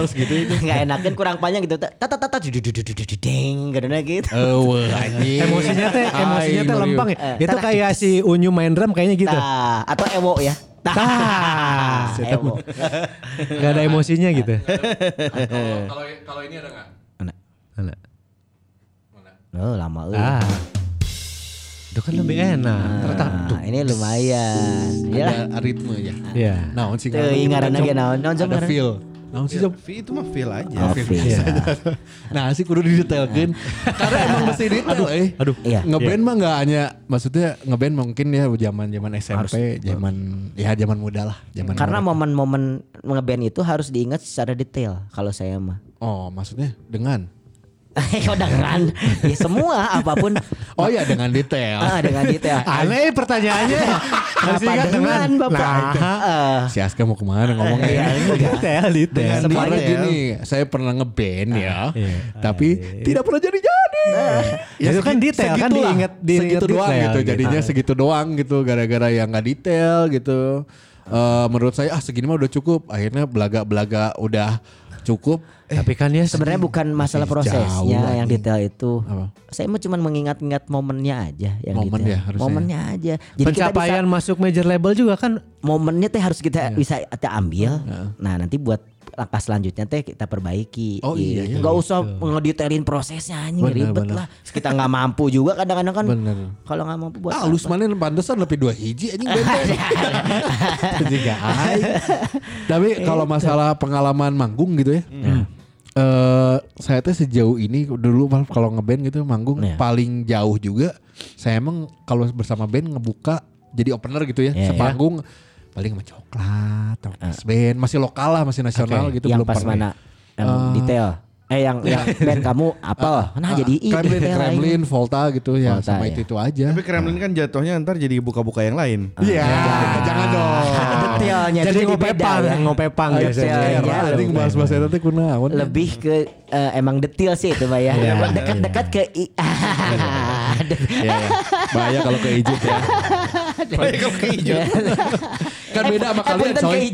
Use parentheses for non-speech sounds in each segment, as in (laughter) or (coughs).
harus gitu itu? Nggak enakan kurang panjang gitu. Tata tata deng gitu gitu. Oh, anjing. Emosinya teh emosinya teh Ay, lempang ya. Eh, Itu kayak si Unyu main drum kayaknya gitu. Atau Ewo ya. Tah. (laughs) Gak ada emosinya gitu. Kalau kalau ini ada nggak? Mana? Oh, lama euy. Ah. Itu kan lebih enak. Ternyata Nah, ini lumayan. Ada ritme ya. Iya. Naon sih? Tuh, ngaran lagi naon. Naon Ada ngaran? feel. Naon sih? V itu mah feel aja. Oh, feel. Nah sih kudu didetailkan Karena emang mesti detail eh Aduh. Iya. Ngeband mah gak hanya Maksudnya ngeband mungkin ya zaman zaman SMP zaman Ya zaman muda lah zaman Karena momen-momen ngeband itu harus diingat secara detail kalau saya mah. Oh maksudnya dengan (laughs) dengan ya semua apa pun. Oh ya dengan detail. Ah, dengan detail. (laughs) Aneh pertanyaannya. (laughs) Kenapa ingat dengan Bapak? Nah, Eh, Si Aska mau ke mana ngomongnya? Iya, detail, detail. Karena Semuanya. gini Saya pernah ngeband ya Iya. Tapi tidak pernah jadi-jadi Ya, itu kan detail, kan diingat- Segitu doang detail gitu gitu. Jadinya segitu doang gitu Gara-gara yang gak detail gitu. Eh, Menurut saya ah segini mah udah cukup. Akhirnya belaga-belaga udah cukup Tapi kan ya Sebenarnya bukan masalah prosesnya yang detail itu. Apa? Saya mah cuma mengingat-ingat momennya aja yang Momen detail. ya, harusnya. momennya aja. Jadi kita pencapaian bisa masuk major label juga kan momennya teh harus kita bisa kita ambil. Nah, nanti buat langkah selanjutnya teh kita perbaiki. Oh iya, iya. Gak usah ngedetailin prosesnya anjing ribet benar. lah. Kita nggak mampu juga kadang-kadang kan. Bener. Kalau nggak mampu buat Ah, lu mana pantesan lebih dua hiji anjing benteng. (laughs) Juga. Tapi kalau masalah pengalaman manggung gitu ya. Eh saya tuh sejauh ini dulu kalau ngeband gitu manggung Iya. paling jauh juga saya emang kalau bersama band ngebuka jadi opener gitu ya Iya, sepanggung paling sama coklat atau pas band masih lokal lah masih nasional Oke. gitu yang belum pas pernah. mana? Yang detail. Eh yang yang (laughs) band kamu apa? Nah jadi i Kremlin. Kremlin, Volta gitu ya Volta, sama ya. itu itu aja. Tapi Kremlin kan jatuhnya ntar jadi buka-buka yang lain. Iya, jangan dong. (laughs) Detailnya jadi itu ngopepang, ya. ngopepang Ayo, biasanya. detail. Ya, Iya, anjing bahas-bahas teh kunaon. lebih ke eh, emang detail sih itu Mbak ya. Iya, Dekat-dekat ke. (laughs) Iya, ya. Bahaya kalau ke Ijut ya. Kalau ke hijau. Kan beda sama Eh, kalian coy. (laughs)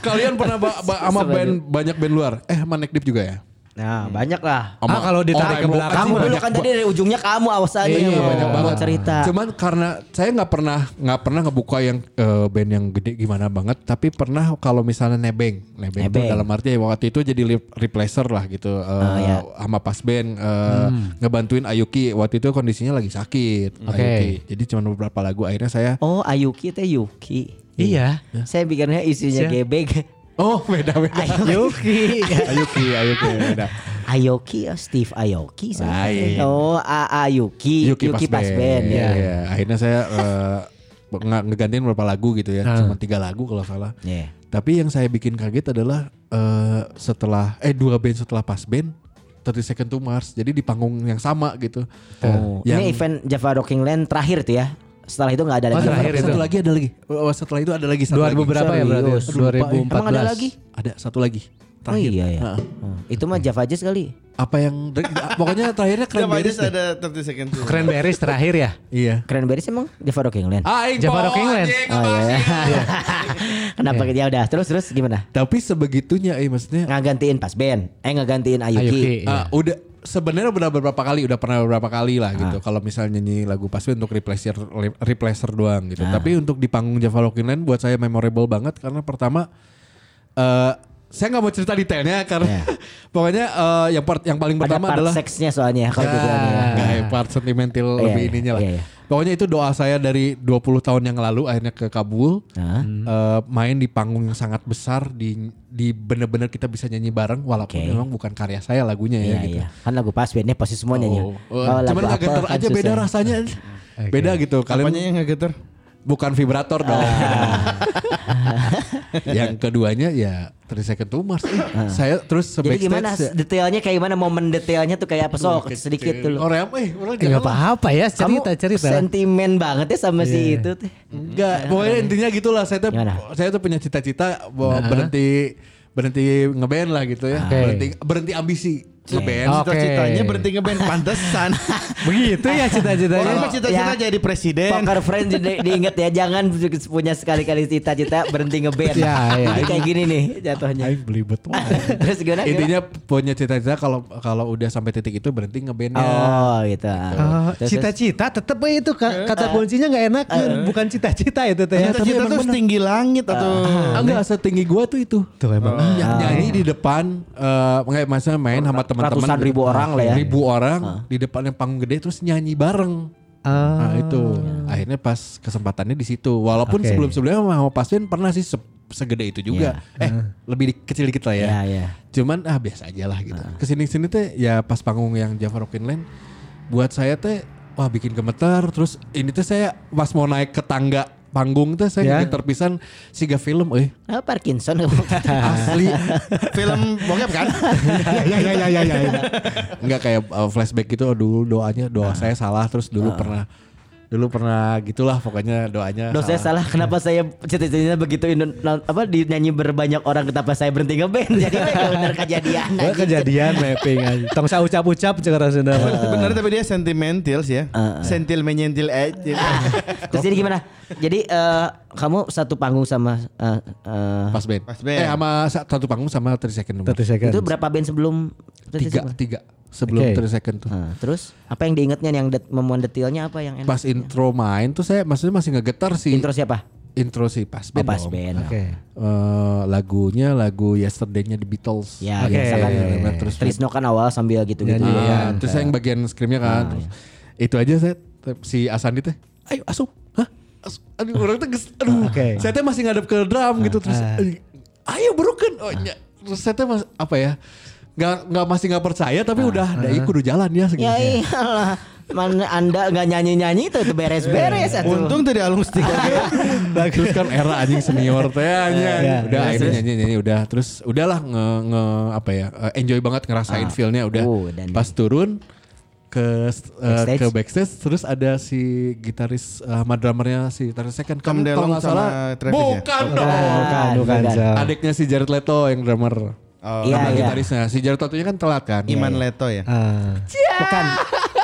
Kalian pernah ba- ba- sama band banyak band luar. Eh, sama Neck Deep juga ya? Nah, banyak lah. Ah, kalau ditarik ke Oremo. belakang Kamu dulu banyak kan tadi dari ujungnya kamu awas aja Iya, mau- banyak banget cerita. Cuman karena saya nggak pernah nggak pernah ngebuka yang eh, band yang gede gimana banget, tapi pernah kalau misalnya nebeng, nebeng, itu Nebeng. dalam arti waktu itu jadi replacer lah gitu, eh, Ah, iya. sama pas band eh, ngebantuin Ayuki waktu itu kondisinya lagi sakit, Oke. Ayuki. Jadi cuma beberapa lagu akhirnya saya Oh, Ayuki teh Yuki. Iya. Saya pikirnya isinya Siap. gebek. Oh beda beda. Yuki. Ayuki, Ayuki beda. Ayoki, oh, Steve Ayoki. Saya. iya. Oh, A Ayuki, Yuki, Yuki, pas, pas band. band. Iya, ya. iya. Akhirnya saya nge- ngegantiin beberapa lagu gitu ya, Ah. cuma tiga lagu kalau salah. Iya. Tapi yang saya bikin kaget adalah eh, setelah eh dua band setelah pas band 30 Second to Mars. Jadi di panggung yang sama gitu. Oh, Yang- ini event Java Rocking Land terakhir tuh ya. Setelah itu nggak ada Oh, lagi. terakhir satu itu. lagi ada lagi. Oh, setelah itu ada lagi satu Dua lagi. ribu berapa ya berarti? Serius. Aduh, lupa, eh. 2014. Emang ada lagi? Ada satu lagi. Oh Terakhir. iya ya. Heeh. Oh, itu mah Java Jazz kali. Apa yang pokoknya terakhirnya keren deh. ada 30 second tuh. Cranberries terakhir ya? Iya. Cranberries emang Java Rocking Land. Aing Java po, Rocking Land. anjing, Oh iya. ngebahasnya. (laughs) Kenapa ya udah terus terus gimana? Tapi sebegitunya eh maksudnya Ngagantiin pas band. Eh ngagantiin Ayuki. Ayuki. Iya. Ah, udah sebenarnya udah beberapa kali udah pernah beberapa kali lah gitu Ah. kalau misalnya nyanyi lagu paswi untuk replacer replacer doang gitu Ah. tapi untuk di panggung Java Rocking Land buat saya memorable banget karena pertama eh saya nggak mau cerita detailnya karena (laughs) pokoknya eh, yang part yang paling Ada pertama part adalah seksnya soalnya kalau Ya, gitu ya. ya, part sentimental Iya, lebih iya, ininya lah. iya, iya. Pokoknya itu doa saya dari 20 tahun yang lalu akhirnya ke Kabul. Eh, main di panggung yang sangat besar di di bener-bener kita bisa nyanyi bareng walaupun Oke. memang bukan karya saya lagunya ya Iya gitu. iya. Kan lagu pas bandnya pasti semuanya Oh, nya. eh, cuman nggak geter aja beda rasanya. Beda gitu. Apanya Kalian yang nggak geter? Bukan vibrator dong. Ah. (laughs) yang keduanya ya 30 second to Mars. Eh, Saya terus Jadi sebackstage gimana ya- detailnya kayak gimana momen detailnya tuh kayak apa sok sedikit dulu. Orang eh orang Eh, Gak apa-apa ya cerita Kamu cerita. sentimen banget ya sama si itu teh. Enggak, pokoknya intinya gitulah saya tuh Gimana? saya tuh punya cita-cita bahwa berhenti berhenti ngeband lah gitu ya. Oke. Berhenti berhenti ambisi. Ngeband. Oke. Cita-citanya berhenti ngeband pantesan. (laughs) Begitu ya cita-citanya. Orang mah cita-cita Ya. jadi presiden. Poker friend di, diinget ya jangan punya sekali-kali cita-cita berhenti ngeband. Ya, ya. Jadi kayak gini nih jatuhnya. Ay, belibet banget. (laughs) Terus gimana? gimana? Intinya punya cita-cita kalau kalau udah sampai titik itu berhenti ngebandnya. Oh gitu. Oh, cita-cita tetap itu ka- kata kuncinya nggak enak bukan cita-cita itu teh. Cita-cita tuh setinggi langit atau Ah, enggak setinggi gua tuh itu. Tuh emang. Ny- nyanyi di depan eh nggak maksudnya main sama teman-teman. Ratusan ribu orang lah ya. ribu orang di depan yang panggung gede terus nyanyi bareng. Ah. nah itu. Akhirnya pas kesempatannya di situ. Walaupun Oke. sebelum-sebelumnya sama Pasien pernah sih se- segede itu juga. Eh lebih di- kecil dikit lah ya. Ya ya. cuman ah biasa aja lah gitu. Ke sini sini teh ya pas panggung yang Java Rockin Land buat saya teh wah bikin gemeter. Terus ini teh saya pas mau naik ke tangga panggung teh saya Ya. gemeter pisan siga film eh Ah, Parkinson (laughs) asli film bokep kan? (laughs) ya ya ya ya ya. Enggak kayak uh, flashback gitu oh, dulu doanya doa saya salah terus dulu pernah dulu pernah gitulah pokoknya doanya Dosa saya salah. Kenapa (laughs) saya cita-citanya begitu apa dinyanyi berbanyak orang kenapa saya berhenti ngeband? (laughs) Jadi benar kejadian. Anjing. kejadian mapping aja. Tong sa ucap-ucap cara Sunda. Bener tapi dia sentimental sih ya. Sentil menyentil aja. (laughs) Terus jadi gimana? Jadi eh, kamu satu panggung sama eh, eh, pas band. Pas band. Eh sama sa- satu panggung sama 30 second number. 30 second. itu berapa band sebelum Tiga, tiga sebelum Oke. 30 second tuh. Nah, terus apa yang diingatnya yang det memuan detailnya apa yang enak? Pas intro main tuh saya maksudnya masih ngegetar sih. Intro siapa? Intro sih pas Oh, band. pas dong. band. Oke. Eh, lagunya lagu Yesterday-nya The Beatles. Ya, Oke. biasa kan. Nah, terus Trisno kan awal sambil gitu-gitu. Nyanyi, Ah, ya. terus saya yang bagian screamnya kan. Terus Itu aja saya si Asandi teh, ayo asup. Hah? Asup. Aduh orang teh ges- aduh. Oke. Saya teh masih ngadep ke drum gitu terus Ah. ayo broken. Oh, nya. Terus saya teh apa ya? Nggak nggak masih nggak percaya tapi udah ada kudu jalan ya segitu. Ya iyalah. Mana anda nggak nyanyi-nyanyi tuh itu beres-beres atuh. Untung tadi alung stick (laughs) terus kan era anjing senior teh. Iya. udah Terus, akhirnya nyanyi nyanyi udah terus udahlah nge, nge apa ya eh, enjoy banget ngerasain Ah. feelnya udah Oh, dan- pas turun ke eh, Backstage. ke backstage terus ada si gitaris sama drummernya si Tom Kan kalau Delong sama salah Travis ya? bukan Bukan, dong bukan, bukan. bukan. Adiknya si Jared Leto yang drummer Oh, Iya, iya. gitarisnya si Jared Leto nya kan telat kan Iman Leto ya. Ah. Bukan.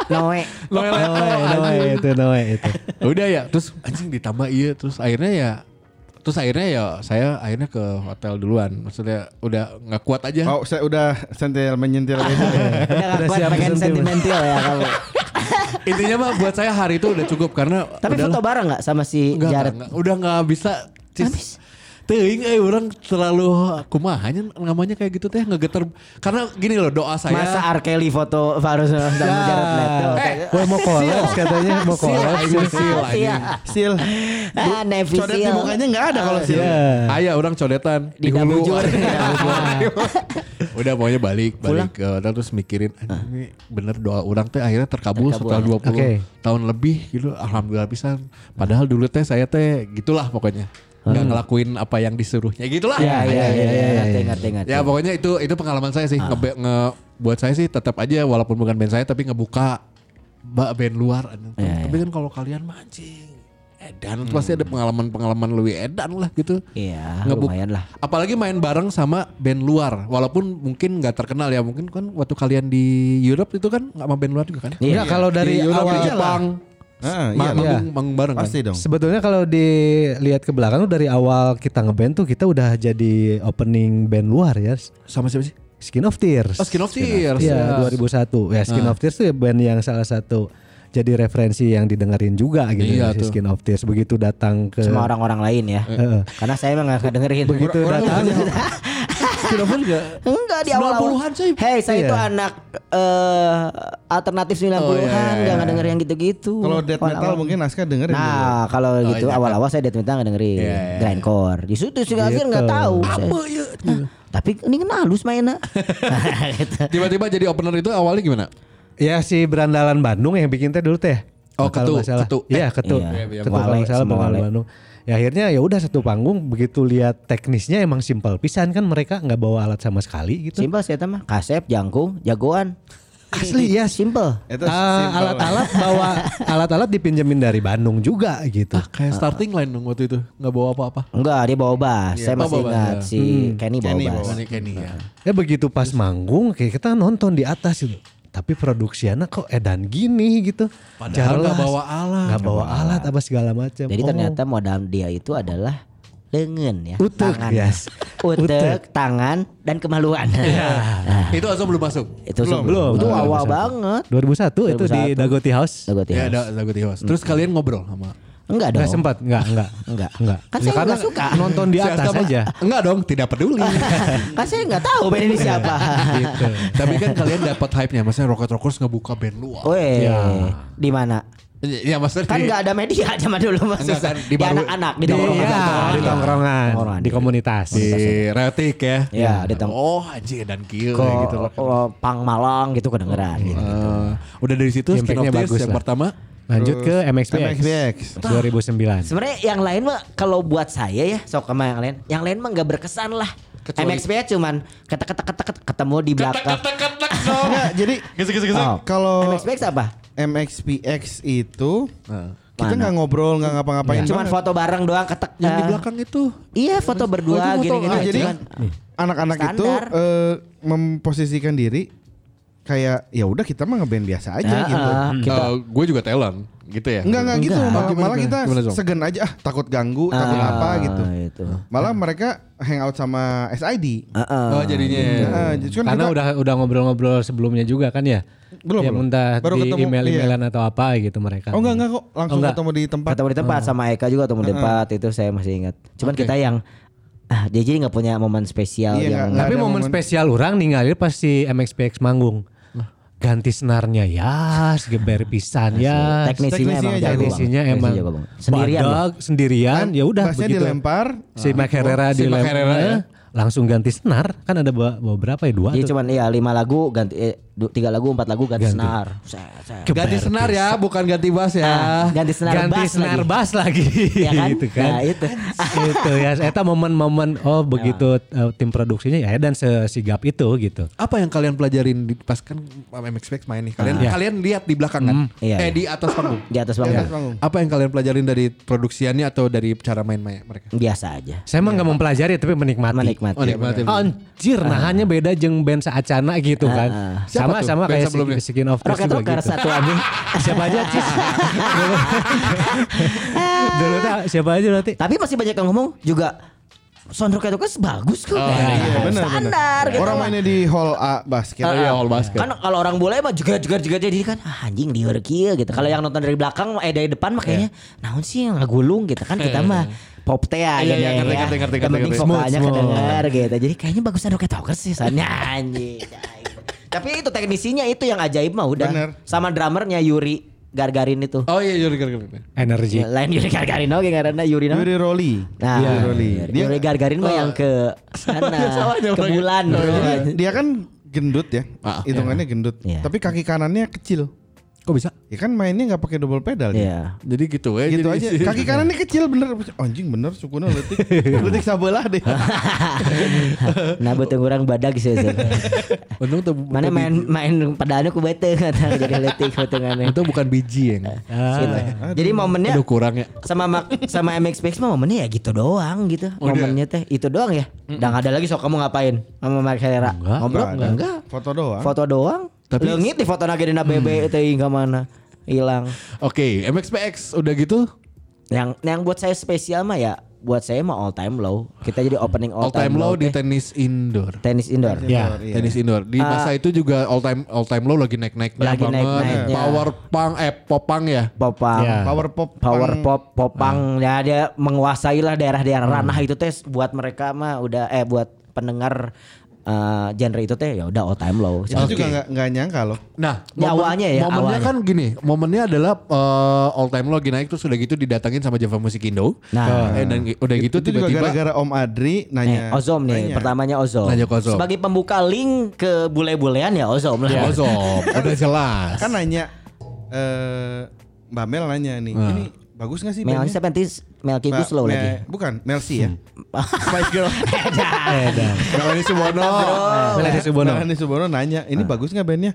Noe. Noel Noe, Noe itu Noe itu. (laughs) udah ya terus anjing ditambah iya terus akhirnya ya terus akhirnya ya saya akhirnya ke hotel duluan maksudnya udah nggak kuat aja Oh, saya udah sentil menyentil itu. Udah gak Udah kuat siap pengen sentimen. sentimental ya kamu. (laughs) intinya mah buat saya hari itu udah cukup karena Tapi udahlah. foto bareng gak sama si Enggak, Jared? enggak, enggak. udah nggak bisa cis. Habis. Teuing eh orang terlalu kumahanya namanya kayak gitu teh ngegeter karena gini loh doa saya Masa R. Kelly foto Farus sama Jared Leto? Eh, Wah mau collabs katanya mau collabs. Sil, sil, Iya. Sil. Ah, Navy Codet di mukanya nggak ada kalau sil. Iya. Ayah orang codetan Di hulu. (laughs) (laughs) Udah pokoknya balik balik ke hotel terus mikirin "Anjing, ini bener doa orang teh akhirnya terkabul, Terkabul. setelah 20 Oke. tahun lebih gitu alhamdulillah pisan. Padahal dulu teh saya teh gitulah pokoknya. Nggak ngelakuin apa yang disuruhnya gitulah. Iya, iya, iya, iya, iya, ngerti, iya. Ya pokoknya itu itu pengalaman saya sih nge, nge buat saya sih tetap aja walaupun bukan band saya tapi ngebuka ba- band luar. Iya, tapi kan kalau kalian mancing edan pasti ada pengalaman-pengalaman lebih edan lah gitu. Iya, Ngebuk- lumayan lah. Apalagi main bareng sama band luar walaupun mungkin nggak terkenal ya mungkin kan waktu kalian di Europe itu kan nggak sama band luar juga kan? Enggak Iya. kalau dari di Europe awal di Jepang Ah, iya. manggung, manggung bareng Pasti kan? dong. Sebetulnya kalau dilihat ke belakang tuh dari awal kita ngeband tuh kita udah jadi opening band luar ya. Sama siapa sih? Skin of Tears. Oh, Skin of Tears. Iya, ya. 2001. Ya Skin of Tears tuh ya band yang salah satu jadi referensi yang didengerin juga gitu Iya si tuh. Skin of Tears begitu datang ke Sama orang-orang lain ya. Heeh. Karena saya emang gak dengerin. begitu datang (laughs) Skin of Tears nggak? Enggak di awal-awal. 90-an, Coy. Hey, saya Iya. itu anak eh alternatif 90-an, Oh, iya, iya, enggak iya. denger yang gitu-gitu. Kalau death metal Awal-awal. mungkin Naskah dengerin. Nah, kalau gitu iya. awal-awal saya death metal nggak dengerin, Iya, iya. grindcore. Justru tuh sih akhir nggak Gitu. tahu. saya. Apa ya? Tapi ini kan halus mainnya. (laughs) gitu. Tiba-tiba jadi opener itu awalnya gimana? ya si berandalan Bandung yang bikin teh dulu teh. Oh, Ketu. Ketu. Iya, ketu. Iya, Ketu kalau salah. Bandung. Ya akhirnya ya udah satu panggung begitu lihat teknisnya emang simpel pisan kan mereka nggak bawa alat sama sekali gitu. Simpel sih mah. Kasep, jangkung, jagoan. Asli yes. Simple. Itu Ah, simple. alat-alat bawa alat-alat dipinjemin dari Bandung juga gitu. Ah, kayak starting line dong waktu itu nggak bawa apa-apa. Enggak, dia bawa bass. Saya Oh, masih bawa ingat bass, si Kenny bawa Kenny bass. bawa. Kenny Kenny ya. Ya begitu pas manggung kayak kita nonton di atas itu. Tapi produksiannya kok edan gini gitu. Padahal nggak bawa alat. Nggak bawa alat apa segala macam. Jadi Oh. ternyata modal dia itu adalah lengan ya, Utek, tangan. yes. Utek, Utek. tangan dan kemaluan. Nah, Itu Ozo belum masuk. itu Belum, belum. Itu awal banget. 2001, itu di 2001. Dagoti House. Dagoti Ya House. ada Zago Tiwas. Terus kalian ngobrol sama Enggak dong. Nggak sempat, enggak, enggak. Enggak. Enggak. Kan Ya, saya karena nggak suka. nonton di atas aja. Enggak dong, tidak peduli. (laughs) kan saya nggak tahu band ini siapa. gitu. Tapi kan kalian dapat hype-nya. Maksudnya Rocket Rockers ngebuka band luar. Weh, Ya. di mana? Ya maksudnya Kan di- nggak ada media (laughs) zaman dulu maksudnya. kan, Di, di baru- anak-anak di Di, tongkrongan. ya, di tongkrongan, Tongkrongan. di komunitas. di Retik ya. Ya, di tong- Oh anjing dan kill Ke gitu loh. oh, Pang Malang gitu kedengeran gitu. Eh, udah dari situ Skin of yang lah. pertama Lanjut ke MXPX. MXPX. 2009. Sebenarnya yang lain mah kalau buat saya ya sok sama yang lain, yang lain mah nggak berkesan lah. Kecuali- MXP cuman ketek ketek ketek ketek, ketemu di belakang. Enggak, (laughs) jadi Oh. kalau MXPX apa? MXPX itu kita Mana? nggak ngobrol, nggak ngapa-ngapain. Cuman banget. foto bareng doang ketek. yang di eh, belakang itu. Iya foto berdua Oh, foto- gini-gini. ah, jadi anak-anak itu eh, memposisikan diri kayak ya udah kita mah ngeband biasa aja Ah, gitu. ah, kita Eh, gue juga talent gitu ya. Enggak enggak gitu, Enggak. malah, Gimana, malah gimana? kita Gimana, segan aja ah takut ganggu, takut Ah, apa gitu. Itu. Malah mereka hangout sama SID. Ah, ah. Oh jadinya. Jadi kan Karena kita- udah udah ngobrol-ngobrol sebelumnya juga kan ya? Belum, Ya belum. entah Baru di ketemu, email-emailan atau apa gitu mereka. Oh enggak enggak kok, langsung Oh, enggak. ketemu di tempat. Ketemu di tempat sama Eka juga ketemu di tempat itu saya masih ingat. Cuman kita yang ah dia jadi nggak punya momen spesial Iya, yang Tapi momen momen- spesial orang ninggalin pas si MXPX manggung. Ganti senarnya ya, geber pisan ya. teknisinya emang Teknisinya jago Teknisinya emang sendirian sendirian ya udah begitu. dilempar. Si Mac Herrera si Mac dilempar Herrera ya. langsung ganti senar kan ada be- beberapa ya dua tuh. cuman iya lima lagu ganti eh, du- tiga lagu empat lagu ganti, Ganti. senar. Ganti senar ya, bukan ganti bass ya. Ah, ganti senar ganti bass senar lagi. bass lagi Ya kan? gitu kan. Nah, itu. itu ya (laughs) eta momen-momen oh begitu eh, tim produksinya ya dan sesigap itu gitu. Apa yang kalian pelajarin di pas kan MXPX main nih. Kalian Ah. kalian lihat di belakang kan? Iya, eh iya. di atas panggung. Di atas panggung. Apa yang kalian pelajarin dari produksiannya atau dari cara main main mereka? Biasa aja. Saya emang nggak mempelajari tapi menikmati. Menikmati. Oh, nikmatin. Anjir, nah hanya beda jeng band saacana gitu kan. Sama tuh sama band kayak sebelumnya? si- Skin of Rocket juga Rocker gitu. satu anjing. Siapa aja Cis? (laughs) Dulu tuh siapa aja nanti? Tapi masih banyak yang ngomong juga sound Rocket Rocker bagus kok. Oh, iya, Iya benar Standar gitu Orang mainnya di hall A basket. Oh, iya, all basket. Kan kalau orang bola mah juga juga juga jadi kan ah, anjing di kieu gitu. Kalau yang nonton dari belakang eh dari depan mah kayaknya naon sih yang ngagulung gitu kan kita mah pop teh ya Iya, iya, ngerti, ya. ngerti, ngerti, Yang penting ngerti. vokalnya Smooth, smooth. kedenger gitu. Jadi kayaknya bagusan Rocket Rockers sih soalnya anjing. (laughs) Tapi itu teknisinya itu yang ajaib mah udah. Bener. Sama drummernya Yuri Gargarin itu. Oh iya, Yuri Gargarin. Energi. Lain Yuri Gargarin oke karena Yuri nama. Yuri Roli. Nah, Yuri Roli. Yuri, Dia Yuri Gargarin mah yang ke sana (laughs) ke bulan. dia, dia kan gendut ya. Ah, Hitungannya gendut. Iya. Tapi kaki kanannya kecil. Kok bisa? Ya kan mainnya nggak pakai double pedal dia. Iya. Jadi gitu ya. Gitu jadi- aja. Kaki kanannya kecil bener. Anjing bener sukuna letik. letik (laughs) sabelah deh. (laughs) nah betul orang badag sih. sih. Untung tuh Mana main main padahalnya ku bete kata jadi letik hitungannya. itu bukan biji ya. Gitu. Jadi momennya Aduh kurang ya. sama Mak- sama MXPX mah momennya ya gitu doang gitu. Oh, dia- momennya teh itu doang ya. Udah nggak ada lagi sok kamu ngapain sama Mark Herrera. Enggak. Ngobrol enggak? Foto doang. Foto doang. Tapi- leungit di foto lagi dina BB teh hingga mana hilang. Oke, MXPX udah gitu Yang yang buat saya spesial mah ya buat saya mah all time low. Kita jadi opening all, all time low di teh. tenis indoor. tenis indoor. Ya. Iya. Tenis indoor. Di masa itu juga all time all time low lagi naik-naiknya Lagi banget. naik-naiknya. Power punk eh popang ya. Popang. Ya. Power pop. Power pop, popang ya dia menguasai lah daerah-daerah ranah itu teh buat mereka mah udah eh buat pendengar eh, genre itu teh ya udah all time low. Itu Oke. juga nggak nggak nyangka loh. Nah, Ya, awalnya ya, momennya awalnya. kan gini, momennya adalah eh, all time low lagi naik terus udah gitu didatangin sama Java Musik Indo. Nah. Eh, dan udah gitu tiba-tiba gara-gara Om Adri Eh, nanya. Ozom nih, nanya. pertamanya Ozom. Nanya ke Ozom. Sebagai pembuka link ke bule-bulean ya Ozom lah. Oh, Zom, (laughs) udah jelas. Kan nanya eh Mbak Mel nanya nih, Ah. ini bagus gak sih Mel siapa nanti Melki Mbak Guslow Me- lagi. Bukan, Melsi ya. Spice Girl. (laughs) Melanie Subono. Melanie Subono. Melanie Subono nanya, ini bagus nggak bandnya?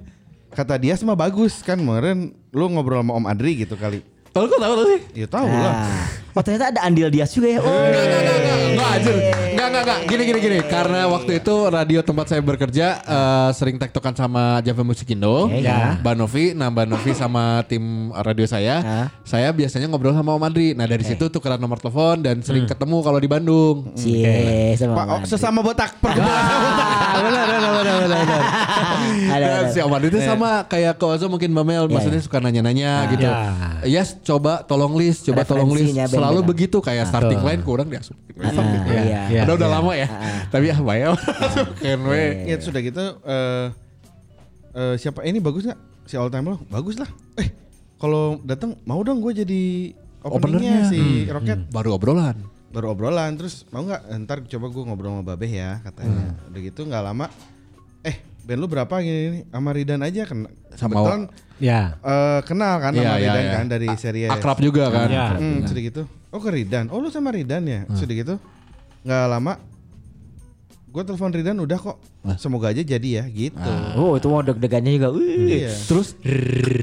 kata dia semua bagus kan kemarin lu ngobrol sama Om Adri gitu kali. Kalau kok tahu sih? Ya tahu lah. Nah. Oh ternyata ada andil Dias juga ya. Oh. Enggak, enggak, enggak, enggak, enggak, anjir. Enggak, enggak, enggak. Gini, gini, gini. Karena waktu itu radio tempat saya bekerja eh, sering tektokan sama Java Music Indo. Oke, ya. Mbak Novi, nah Mbak Novi sama tim radio saya. Hah? Saya biasanya ngobrol sama Om Andri. Nah dari situ tukeran nomor telepon dan sering ketemu kalau di Bandung. Cie, sama Pak, oh, Mama. sesama botak perkebunan. benar, benar, benar, benar, benar. (laughs) Ada, Dan ada. si Om Andri itu sama kayak Ko Ozo mungkin Mbak Mel. Maksudnya suka nanya-nanya gitu. Ya. Yes, coba tolong list, coba tolong list. Selalu band-band. begitu kayak starting line kurang diasup. Iya, iya. Udah udah iya. lama ya. Tapi ah bayar. Keren we. Ya sudah gitu eh eh, siapa ini bagus nggak? Si all time lo bagus lah. Eh kalau datang mau dong gue jadi Openernya. openingnya si Rocket. Baru obrolan. Baru obrolan terus mau nggak? Ntar coba gue ngobrol sama Babeh ya katanya. Udah gitu nggak lama. Eh band lu berapa gini, gini? Sama Ridan aja kan. Sama- Kebetulan, Ya. eh, kenal kan Iya, sama iya, Ridan iya. kan dari series. Akrab juga kan. Iya. Hmm, sudah gitu. Oh ke Ridan. Oh lu sama Ridan ya. Sudah gitu. Nggak lama. Gue telepon Ridan udah kok. Semoga aja jadi ya gitu. Oh itu mau deg-degannya juga. Wih. Iya. Terus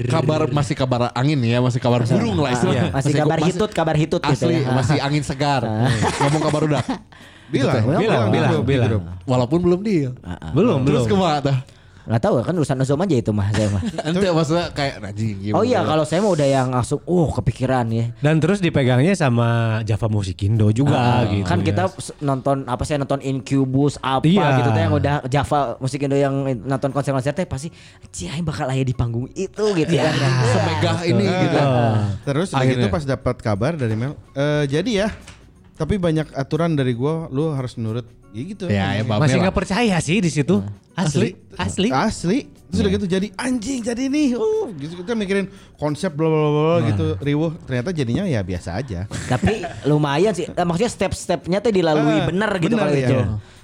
kabar masih kabar angin ya, masih kabar burung lah istilahnya. Masih kabar hitut, kabar hitut gitu Asli, ya. masih angin segar. Ngomong kabar udah. Bilang, Bilang, bilang, bilang, di grup, di bilang. grup. Walaupun belum deal. Belum, Terus belum. ke mana? Nggak tahu kan urusan Ozom aja itu mah saya mah. (laughs) Ente maksudnya kayak anjing Oh iya kalau saya mah udah yang langsung oh kepikiran ya. Dan terus dipegangnya sama Java Musikindo juga gitu. kan ya. kita nonton apa sih nonton Incubus apa Iya. gitu teh yang udah Java musik Indo yang nonton konser-konser teh pasti Cih bakal aya di panggung itu gitu ya. (laughs) semegah ini gitu. Terus udah Akhirnya. gitu pas dapat kabar dari Mel, eh, jadi ya. Tapi banyak aturan dari gua, lu harus nurut. Ya gitu. Ya, ya Masih nggak percaya sih di situ. Asli, asli. Asli. Terus udah gitu jadi anjing jadi nih. Uh, gitu kita mikirin konsep bla bla bla bla gitu riuh. Ternyata jadinya ya biasa aja. Tapi lumayan sih. Eh, Maksudnya step-stepnya tuh dilalui Ah, bener gitu bener, kalau iya. itu.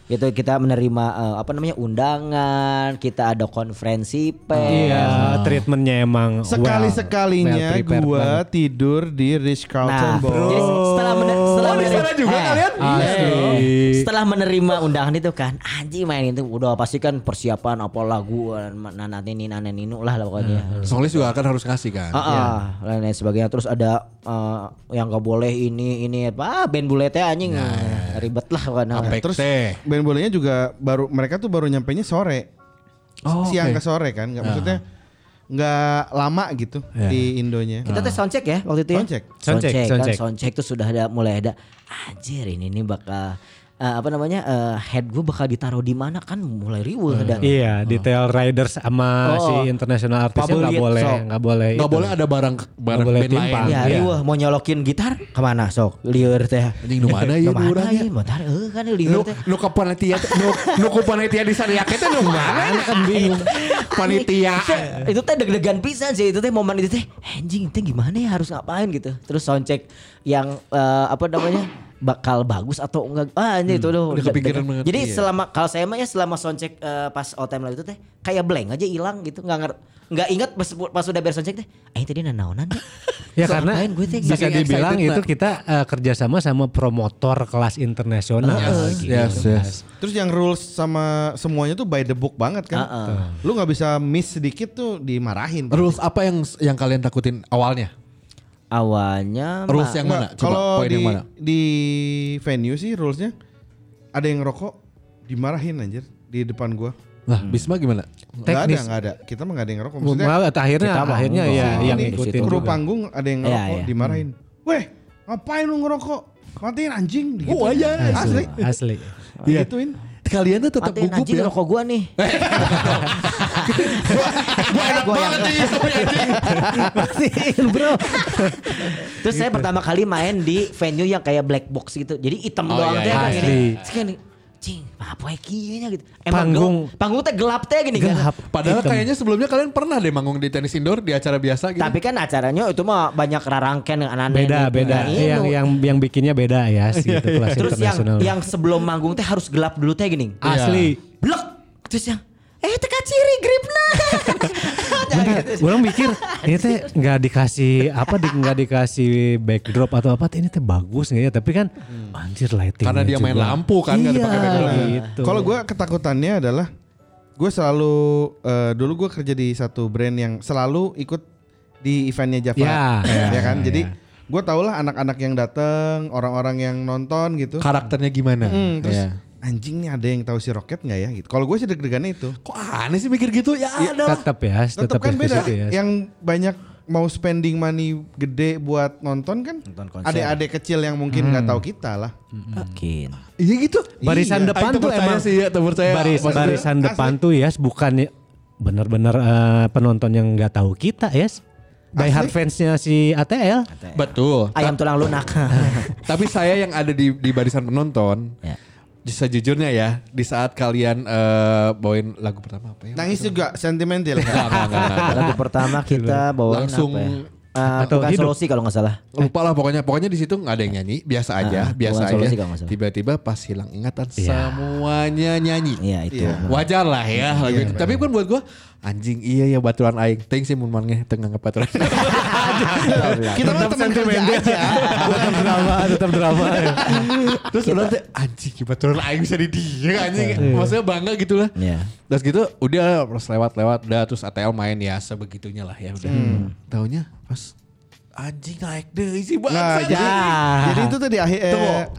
Gitu kita menerima eh, apa namanya undangan, kita ada konferensi pers. Iya, treatmentnya emang Sekali well- sekalinya well prepared gua banget. tidur di Ritz Nah, Carlton bro. jadi setelah mener- setelah Oh, di sana juga Eh, kalian? iya. Asli. Setelah menerima undangan itu kan, anjing main itu udah pasti kan persiapan apa lagu nanat ini nanen ini lah pokoknya. Songlis juga akan harus ngasih kan. Ah, ah, lain lain sebagainya terus ada eh, yang gak boleh ini ini apa band bule teh anjing ribet lah kan. Terus band bolanya juga baru mereka tuh baru nyampainya sore. Oh, Siang oke. ke sore kan, nggak maksudnya nggak lama gitu di Indonya. Kita teh soundcheck ya waktu itu ya. Soundcheck. Soundcheck, Soundcheck, kan soundcheck. soundcheck tuh sudah ada mulai ada anjir ini nih bakal eh, apa namanya eh, head gue bakal ditaruh di mana kan mulai riuh dan Iya, detail riders Oh. sama si international artisnya nggak boleh, nggak boleh. Nggak boleh ada barang barang boleh band lain. Ya, Iya. riuh mau nyolokin gitar ke mana sok liur teh. Anjing nu mana ieu nu Ke mana urang ya? ya? Bentar, eh kan liur teh. nu ke panitia teh nu nu ku panitia di Sariak teh nu (laughs) mana kan bingung. Panitia. itu teh deg-degan pisan sih itu teh momen itu teh anjing itu gimana ya harus ngapain gitu terus soundcheck yang eh, apa namanya bakal bagus atau enggak ah anjing itu udah udah kepikiran banget, jadi iya. selama kalau saya mah ya selama soundcheck eh, pas all time live itu teh kayak blank aja hilang gitu nggak nger nggak ingat pas, pas udah beres soundcheck teh eh tadi nanaonan ya (laughs) Ya So, karena ngapain gue teh bisa Saking dibilang itu nah. kita eh, kerjasama sama promotor kelas internasional. Yes, gitu. yes, yes. Terus yang rules sama semuanya tuh by the book banget kan. Lu nggak bisa miss sedikit tuh dimarahin. Rules apa yang yang kalian takutin awalnya? Awalnya Rules yang mana? Kalau poin di yang mana? di venue sih rulesnya ada yang rokok dimarahin anjir di depan gua. Lah, Bisma gimana? Nggak ada, Teknis. nggak ada. Kita mah nggak ada yang ngerokok. Maksudnya Malah akhirnya Kita akhirnya ngerokok. ya yang ini ikutin kru juga. panggung ada yang Iya, ngerokok iya. dimarahin. Weh, ngapain lu ngerokok? Matiin anjing gitu. Oh, iya. Asli. Asli. Iya. Gituin. Kalian tuh tetap gugup anjing ya. rokok gua nih. (laughs) Gua enak Gua banget yang- nih. Matiin bro. (laughs) Terus saya pertama kali main di venue yang kayak black box gitu. Jadi hitam Oh, doang iya, teh iya. kan Asli. gini. Terus kan cing, apa ya kiyeunya gitu. Panggung- gelap- panggung teh gelap teh gini kan. Gelap. Padahal Hitam. kayaknya sebelumnya kalian pernah deh manggung di tenis indoor di acara biasa gitu. Tapi kan acaranya itu mah banyak rarangken yang aneh Beda beda. Yang yang yang bikinnya beda ya sih (laughs) gitu kelas Terus yang internasional. yang sebelum manggung teh harus gelap dulu teh gini. Asli. Blok. Terus yang eh teka ciri gripna. (laughs) Bener, orang mikir ini teh nggak dikasih apa di nggak dikasih backdrop atau apa ini teh bagus nggak ya tapi kan anjir lighting Karena dia main lampu kan, nggak iya, dipakai backdrop. gitu. Kalau gua ketakutannya adalah gue selalu eh, dulu gue kerja di satu brand yang selalu ikut di eventnya Java, Ya, ya, ya kan. ya, Jadi ya. gue tau lah anak-anak yang datang, orang-orang yang nonton gitu. Karakternya gimana? Hmm, terus Ya. Anjing nih ada yang tahu si Rocket nggak ya gitu. Kalau gue sih deg-degannya itu. Kok aneh sih mikir gitu? Ya ada. Tetap ya, Tetap tetap kan ya, beda. ke situ ya. Yang banyak mau spending money gede buat nonton kan Nonton adik-adik kecil yang mungkin nggak tahu kita lah. Mungkin. Iya gitu. Barisan Iya. depan Ah, tuh emang sih ya, percaya. baris, Maksudnya- barisan asli. depan tuh ya bukan benar-benar eh, penonton yang nggak tahu kita ya. Die hard fansnya si ATL. Betul. Ayam tulang lunak. (laughs) Tapi saya yang ada di di barisan penonton, Ya. Sejujurnya ya, di saat kalian eh, bawain lagu pertama apa ya? Nangis juga sentimental. Enggak, enggak, enggak, enggak. Lagu pertama kita bawain Langsung apa ya? Eh, Atau bukan hidup. solusi kalau nggak salah. Lupa lah pokoknya pokoknya di situ nggak ada yang nyanyi biasa aja Ah, biasa solusi kalau nggak aja tiba-tiba pas hilang ingatan Iya. semuanya nyanyi Iya itu. Iya. wajar lah ya lagu itu. tapi kan buat gua anjing iya ya baturan aing ting sih mun mangnya tengah baturan (laughs) (laughs) Kita mah teman kerja aja. tetap drama, tetap drama. terus udah teh anjing baturan aing bisa di dia anjing maksudnya bangga gitu lah Iya. terus gitu udah terus lewat-lewat udah terus ATL main ya sebegitunya lah ya udah taunya pas anjing naik deh sih Nah, bangsa jadi, jadi itu tuh di akhir eh,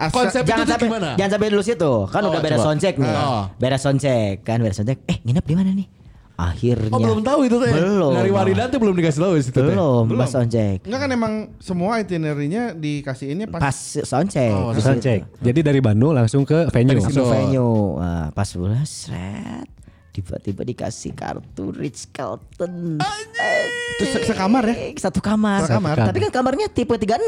konsep itu Jangan tuh sampai gimana? jangan sampai dulu situ. Kan Oh, udah beres soundcheck nih. Oh. Beres soundcheck kan, beres soundcheck. Eh, nginep di mana nih? Akhirnya. Oh belum tahu itu teh. Belum. Dari Waridan tuh belum dikasih tahu di situ teh. Belum, Belum. pas soundcheck. Enggak kan emang semua itinerary-nya dikasih ini pas, Pas soundcheck. Oh. Soundcheck. Jadi dari Bandung langsung ke venue. Langsung Betul. venue. Nah, pas bulan seret. Tiba-tiba dikasih kartu Rich Carlton. Terus se- sekamar ya? Satu kamar. Satu kamar. Tapi kan kamarnya tipe 36.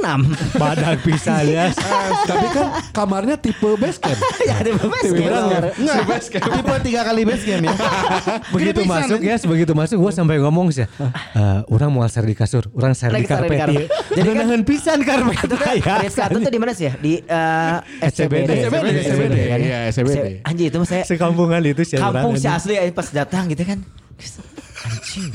Badak bisa ya. (laughs) Tapi kan kamarnya tipe base camp. (laughs) ya, tipe best Tipe gitu. berapa? Enggak, tipe tiga kali base game ya. (laughs) begitu masuk ya, begitu masuk gua sampai ngomong sih. Eh, orang mau share di kasur, orang share di karpet. karpet. Jadi kan- kan pisan karpet Itu tuh ya. Rich Carlton tuh di mana sih ya? Di eh, SCBD. SCBD, SCBD. kan ya? Iya, SCBD. Anjir itu saya Sekampungan itu sih. kampung si asli eh, pas datang gitu kan. Anjing.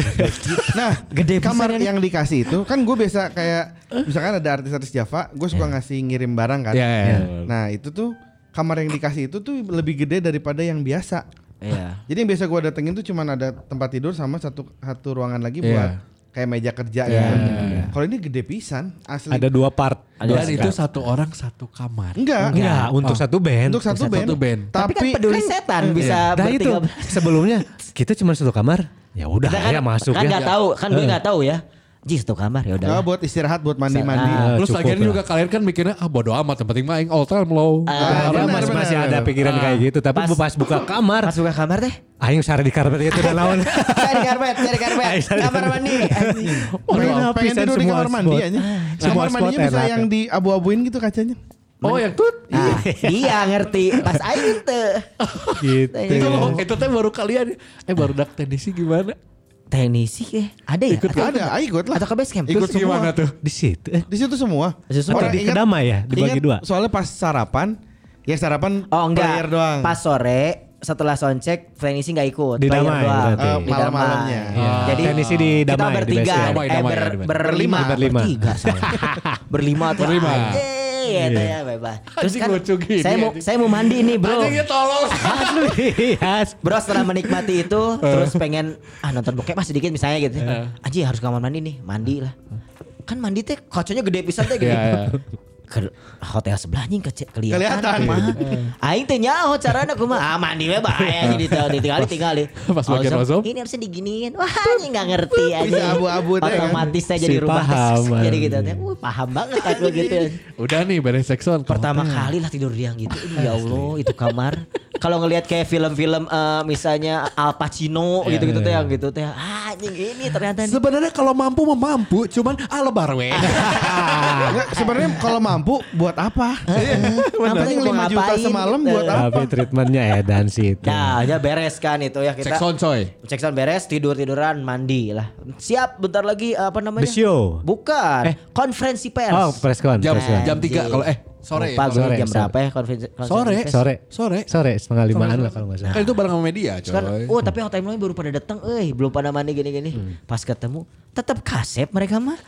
Nah, Gede kamar ini. yang dikasih itu kan gue biasa kayak misalkan ada artis-artis Java, gue suka ngasih ngirim barang kan. Iya, iya. Nah, itu tuh kamar yang dikasih itu tuh lebih gede daripada yang biasa. Iya. Jadi yang biasa gue datengin tuh cuman ada tempat tidur sama satu satu ruangan lagi Iya. buat kayak meja kerja Iya. gitu. Kalau ini gede pisan, asli. Ada dua part. Dan itu satu orang satu kamar. Enggak. Enggak, untuk satu band. Untuk satu, band. satu band. Tapi, kan peduli setan bisa Nah itu bertiga. sebelumnya kita cuma satu kamar. Ya udah kan, ya masuk kan ya. nggak tahu, kan gue nggak tahu ya. Ji satu kamar ya udah. Enggak buat istirahat, buat mandi-mandi. Ah, Terus cukup lagian lah. juga kalian kan mikirnya ah bodo amat yang penting mah aing all time low. Ah, benar, masih, masih ada pikiran kayak gitu, tapi Pas- pas, buka kamar, Pas buka kamar teh. aing share di karpet itu dan lawan. Cari karpet, cari (laughs) karpet. Ayo, Kamar mandi. Anjing. Pengen, Udah tidur di kamar mandi aja. Kamar mandinya bisa enak. yang di abu-abuin gitu kacanya. Oh yang tut. Ah, dia ngerti. Pas aing teh. (laughs) gitu. Itu loh, itu teh baru kalian. Eh baru dak tenisi gimana? Teknisi eh ada ya? Ikut Ada, ah, ikut lah. Atau ke base camp? Ikut Terus semua. tuh? Di situ. Eh, Di situ semua. Di situ semua. Oh, di kedamai ya, dibagi ingat, dua. Soalnya pas sarapan, ya sarapan Oh enggak. player doang. Pas sore setelah soundcheck Frenisi nggak ikut. Di Damai. Eh, Di malam-malamnya. Damai. Iya. Jadi Teknisi di kita Damai, di bertiga. Damai, eh, ber- Damai. berlima, Berlima. bertiga berlima tuh. Berlima. Anjing, ya, ya, bebas. Terus Anjing kan lucu gini, saya mau saya mau mandi nih bro. Anjingnya tolol. (laughs) Aduh, iya. Bro setelah menikmati itu (laughs) terus pengen ah nonton bokep mas sedikit misalnya gitu. Anjing harus ke kamar mandi nih, mandi lah. Kan mandi teh kocoknya gede pisan teh gitu. (laughs) Iya, iya. Ke hotel sebelah anjing kece- kelihatan. Kelihatan. kumaha. Aing teh nyaho carana kumaha. Ah mandi we bahaya sih ditinggal ditinggal tinggal deh. (laughs) Pas bagian Ozon, ozon. Ini harusnya diginiin. Wah anjing enggak ngerti anjing. Bisa abu-abu teh kan. Otomatis saya jadi Si rubah paham, (laughs) jadi gitu teh. Wah paham banget aku gitu. (laughs) Udah nih beres sekson. Pertama kali lah tidur yang gitu. Ya Allah itu kamar. Kalau ngelihat kayak film-film eh, misalnya Al Pacino gitu-gitu teh yang gitu teh. Ah anjing ini ternyata. Sebenarnya kalau mampu mah mampu, cuman alebar we. Enggak, sebenarnya kalau mampu buat apa? Apa sih Yang mau 5 juta semalam gitu. buat apa? Tapi treatmentnya edan sih itu. Nah, ya beres kan itu ya kita. Sekson coy. Cek sound beres, tidur tiduran, mandi lah. Siap, bentar lagi apa namanya? The show. Bukan, Eh. konferensi pers. Oh, press con. Jam press con. jam 3 Anjing. kalau eh sore Lupa ya. Sore, jam sore. berapa ya konferensi, konferensi Sore. pers. Sore. Sore. Sore setengah limaan lah kalau nggak salah. Kan itu bareng sama media coy. Kan, oh tapi hotel lain baru pada datang, eh belum pada mandi gini-gini. Hmm. Pas ketemu, tetap kasep mereka mah.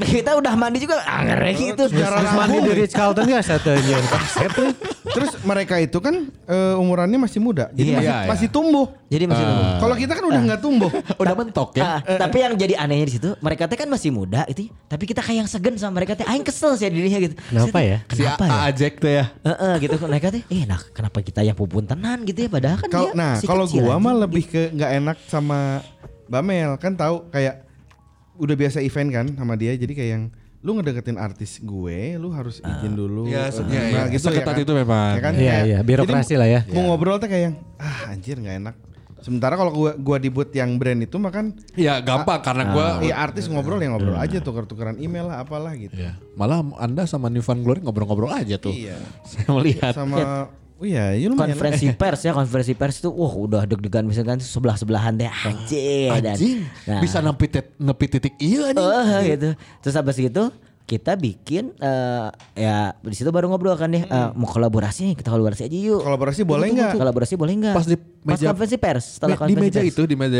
kita udah mandi juga ah, ngeri gitu. Terus mandi di Ritz Carlton gak satu konsep tuh. Terus mereka itu kan eh, umurannya masih muda, Iya. jadi masih, Iya, iya. masih tumbuh. Jadi masih nunggu. Kalau kita kan udah nggak tumbuh. (laughs) Udah mentok ya. Ah, tapi yang jadi anehnya di situ, mereka teh kan masih muda itu, tapi kita kayak yang segen sama mereka teh. Aing kesel sih dirinya gitu. Kenapa ya? Si Kenapa ya? Ajek tuh ya. Heeh, gitu mereka teh. Eh, nah kenapa kita yang pupuntenan gitu ya padahal kan Kalau dia nah si kalau gua aja. mah lebih ke nggak enak sama Mbak Mel kan tahu kayak udah biasa event kan sama dia jadi kayak yang lu ngedeketin artis gue lu harus izin dulu Iya, iya, nah, iya. gitu Seketat kan. itu memang. Ya kan? Iya, iya, birokrasi jadi lah ya. mau ngobrol tuh kayak yang ah anjir nggak enak sementara kalau gua gua di booth yang brand itu mah kan Ya gampang karena gua Iya artis ngobrol ya ngobrol aja tuker-tukeran email lah apalah gitu. Ya, malah Anda sama Found Glory ngobrol-ngobrol aja tuh. Iya. Saya melihat. Sama iya, iya lumayan. konferensi (laughs) pers ya konferensi pers itu wah udah deg-degan misalkan sebelah sebelahan deh anjing dan- Anjing, Nah. bisa nepi, tit- nepi titik iya anjing. Eh, gitu. Terus habis itu kita bikin eh, ya di situ baru ngobrol kan deh eh, mau kolaborasi nih kita kolaborasi aja yuk. Kolaborasi boleh nggak? Kolaborasi boleh nggak? Pas di meja- konferensi pers setelah di konferensi meja pers. itu di meja.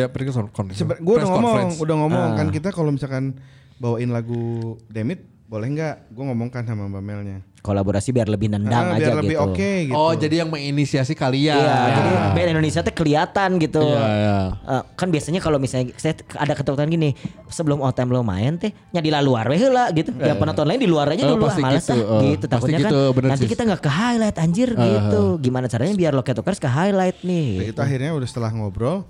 Sebe- gue udah ngomong, conference. udah ngomong Ah. kan kita kalau misalkan bawain lagu Demit boleh nggak? Gue ngomong kan sama Mbak Melnya. Kolaborasi biar lebih nendang Ah, aja biar lebih gitu. oke gitu. Oh, jadi yang menginisiasi kalian. Iya, jadi band Indonesia tuh kelihatan gitu. Iya, iya. Eh, kan biasanya kalau misalnya saya ada ketakutan gini, sebelum all time lo main teh nya di luar we heula gitu. Yang penonton lain di luar aja Eh, dulu ah, pasti males gitu, ah, eh. gitu. Takutnya gitu, kan bener nanti sih. kita nggak ke highlight anjir gitu. Gimana caranya biar Loket Tokers ke highlight nih? Udah gitu akhirnya udah setelah ngobrol,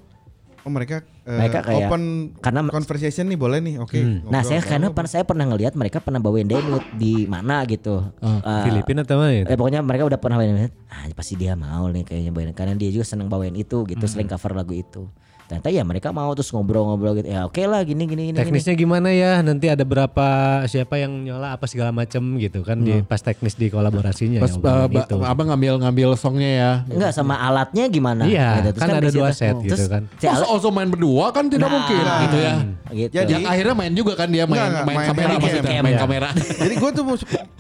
oh mereka, eh, Mereka kayak- open karena- conversation nih boleh nih, oke. Nah ngobrol. saya karena pernah saya pernah ngelihat mereka pernah bawain Demut di mana gitu. Eh, Filipina atau mana ya? Eh, pokoknya mereka udah pernah bawain ah pasti dia mau nih kayaknya bawain karena dia juga seneng bawain itu gitu sering cover lagu itu ternyata ya mereka mau terus ngobrol-ngobrol gitu ya oke lah gini gini gini, gini. Teknisnya gimana ya? Nanti ada berapa siapa yang nyola apa segala macem gitu kan di pas teknis di kolaborasinya Pas ya, eh, obrolan ba- itu. abang ngambil ngambil songnya ya. Enggak sama alatnya gimana Iya, Terus kan ada di situ- dua set terus gitu kan. si alat- Masa also main berdua kan tidak Nah, mungkin gitu ya. gitu. Jadi- Yang akhirnya main juga kan dia main Enggak, main, main kamera maksudnya, main kamera. (laughs) Jadi gue tuh mau,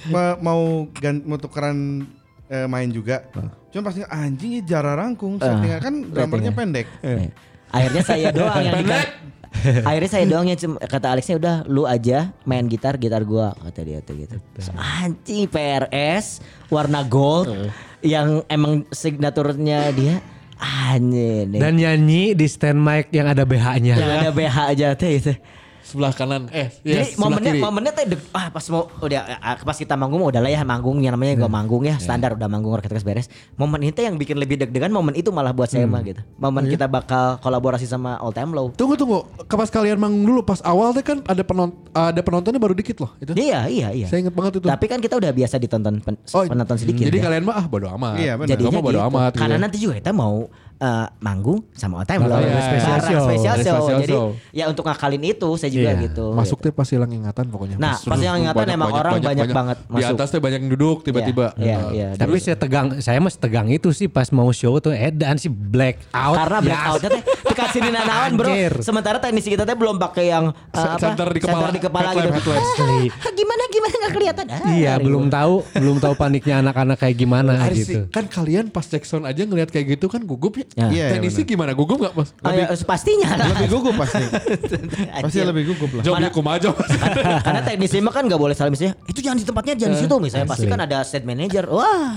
ma- mau tukeran eh, main juga. Cuma pasti anjing ini jarang rangkung. Settingnya kan drummernya pendek. Akhirnya saya doang yang dika- Akhirnya saya doang yang kata Alexnya udah lu aja main gitar gitar gua kata dia tuh gitu. Terus, Anjing PRS warna gold yang emang signaturnya dia anjing nih. Dan nyanyi di stand mic yang ada BH-nya. yang ada BH aja teh itu. Sebelah kanan eh Jadi yes, sebelah momennya kiri. momennya teh ah pas mau udah ah, pas kita manggung udah lah ya manggungnya namanya gua manggung ya standar udah manggung rakyat beres. Momen itu yang bikin lebih deg-degan momen itu malah buat saya mah gitu. Momen kita bakal kolaborasi sama All Time Low. Tunggu tunggu, ke pas kalian manggung dulu pas awal teh kan ada penonton ada penontonnya baru dikit loh itu. Iya iya iya. Saya inget banget itu. Tapi kan kita udah biasa ditonton pen- Oh, penonton sedikit. Jadi ya. kalian mah ah bodo amat. Iya, benar. Mah bodo gitu. amat. Karena gitu. nanti juga kita mau eh, manggung sama Time Low. Iya, special Bareng show. Special Ada show. Jadi show. ya untuk ngakalin itu saya juga Iya. gitu. Masuk teh pas hilang ingatan pokoknya. Nah, pas hilang ingatan emang orang banyak banget Di masuk. atas teh banyak yang duduk tiba-tiba. Iya, Eh, iya. Tapi saya tegang, saya mas tegang itu sih pas mau show tuh edan sih black out. Karena blackoutnya teh dikasih di nanawan bro. Anjir. Sementara teknisi kita teh belum pakai yang Se- apa? center di kepala. Center di kepala Headlamp, gitu. headlamp. Gimana gimana nggak kelihatan? Ah, Iya, belum tahu, belum tahu paniknya anak-anak kayak gimana Aris gitu. sih, kan kalian pas Jackson aja ngelihat kayak gitu kan gugup ya. Ya. Iya, Teknisi gimana gugup nggak mas? Ah, ya, pastinya. Lebih gugup pasti. (laughs) pasti lebih gugup lah. Jom ya kumaha Mas. (laughs) Karena teknisi mah kan nggak boleh salah misalnya itu jangan di tempatnya jangan di situ misalnya pasti kan ada set manager wah.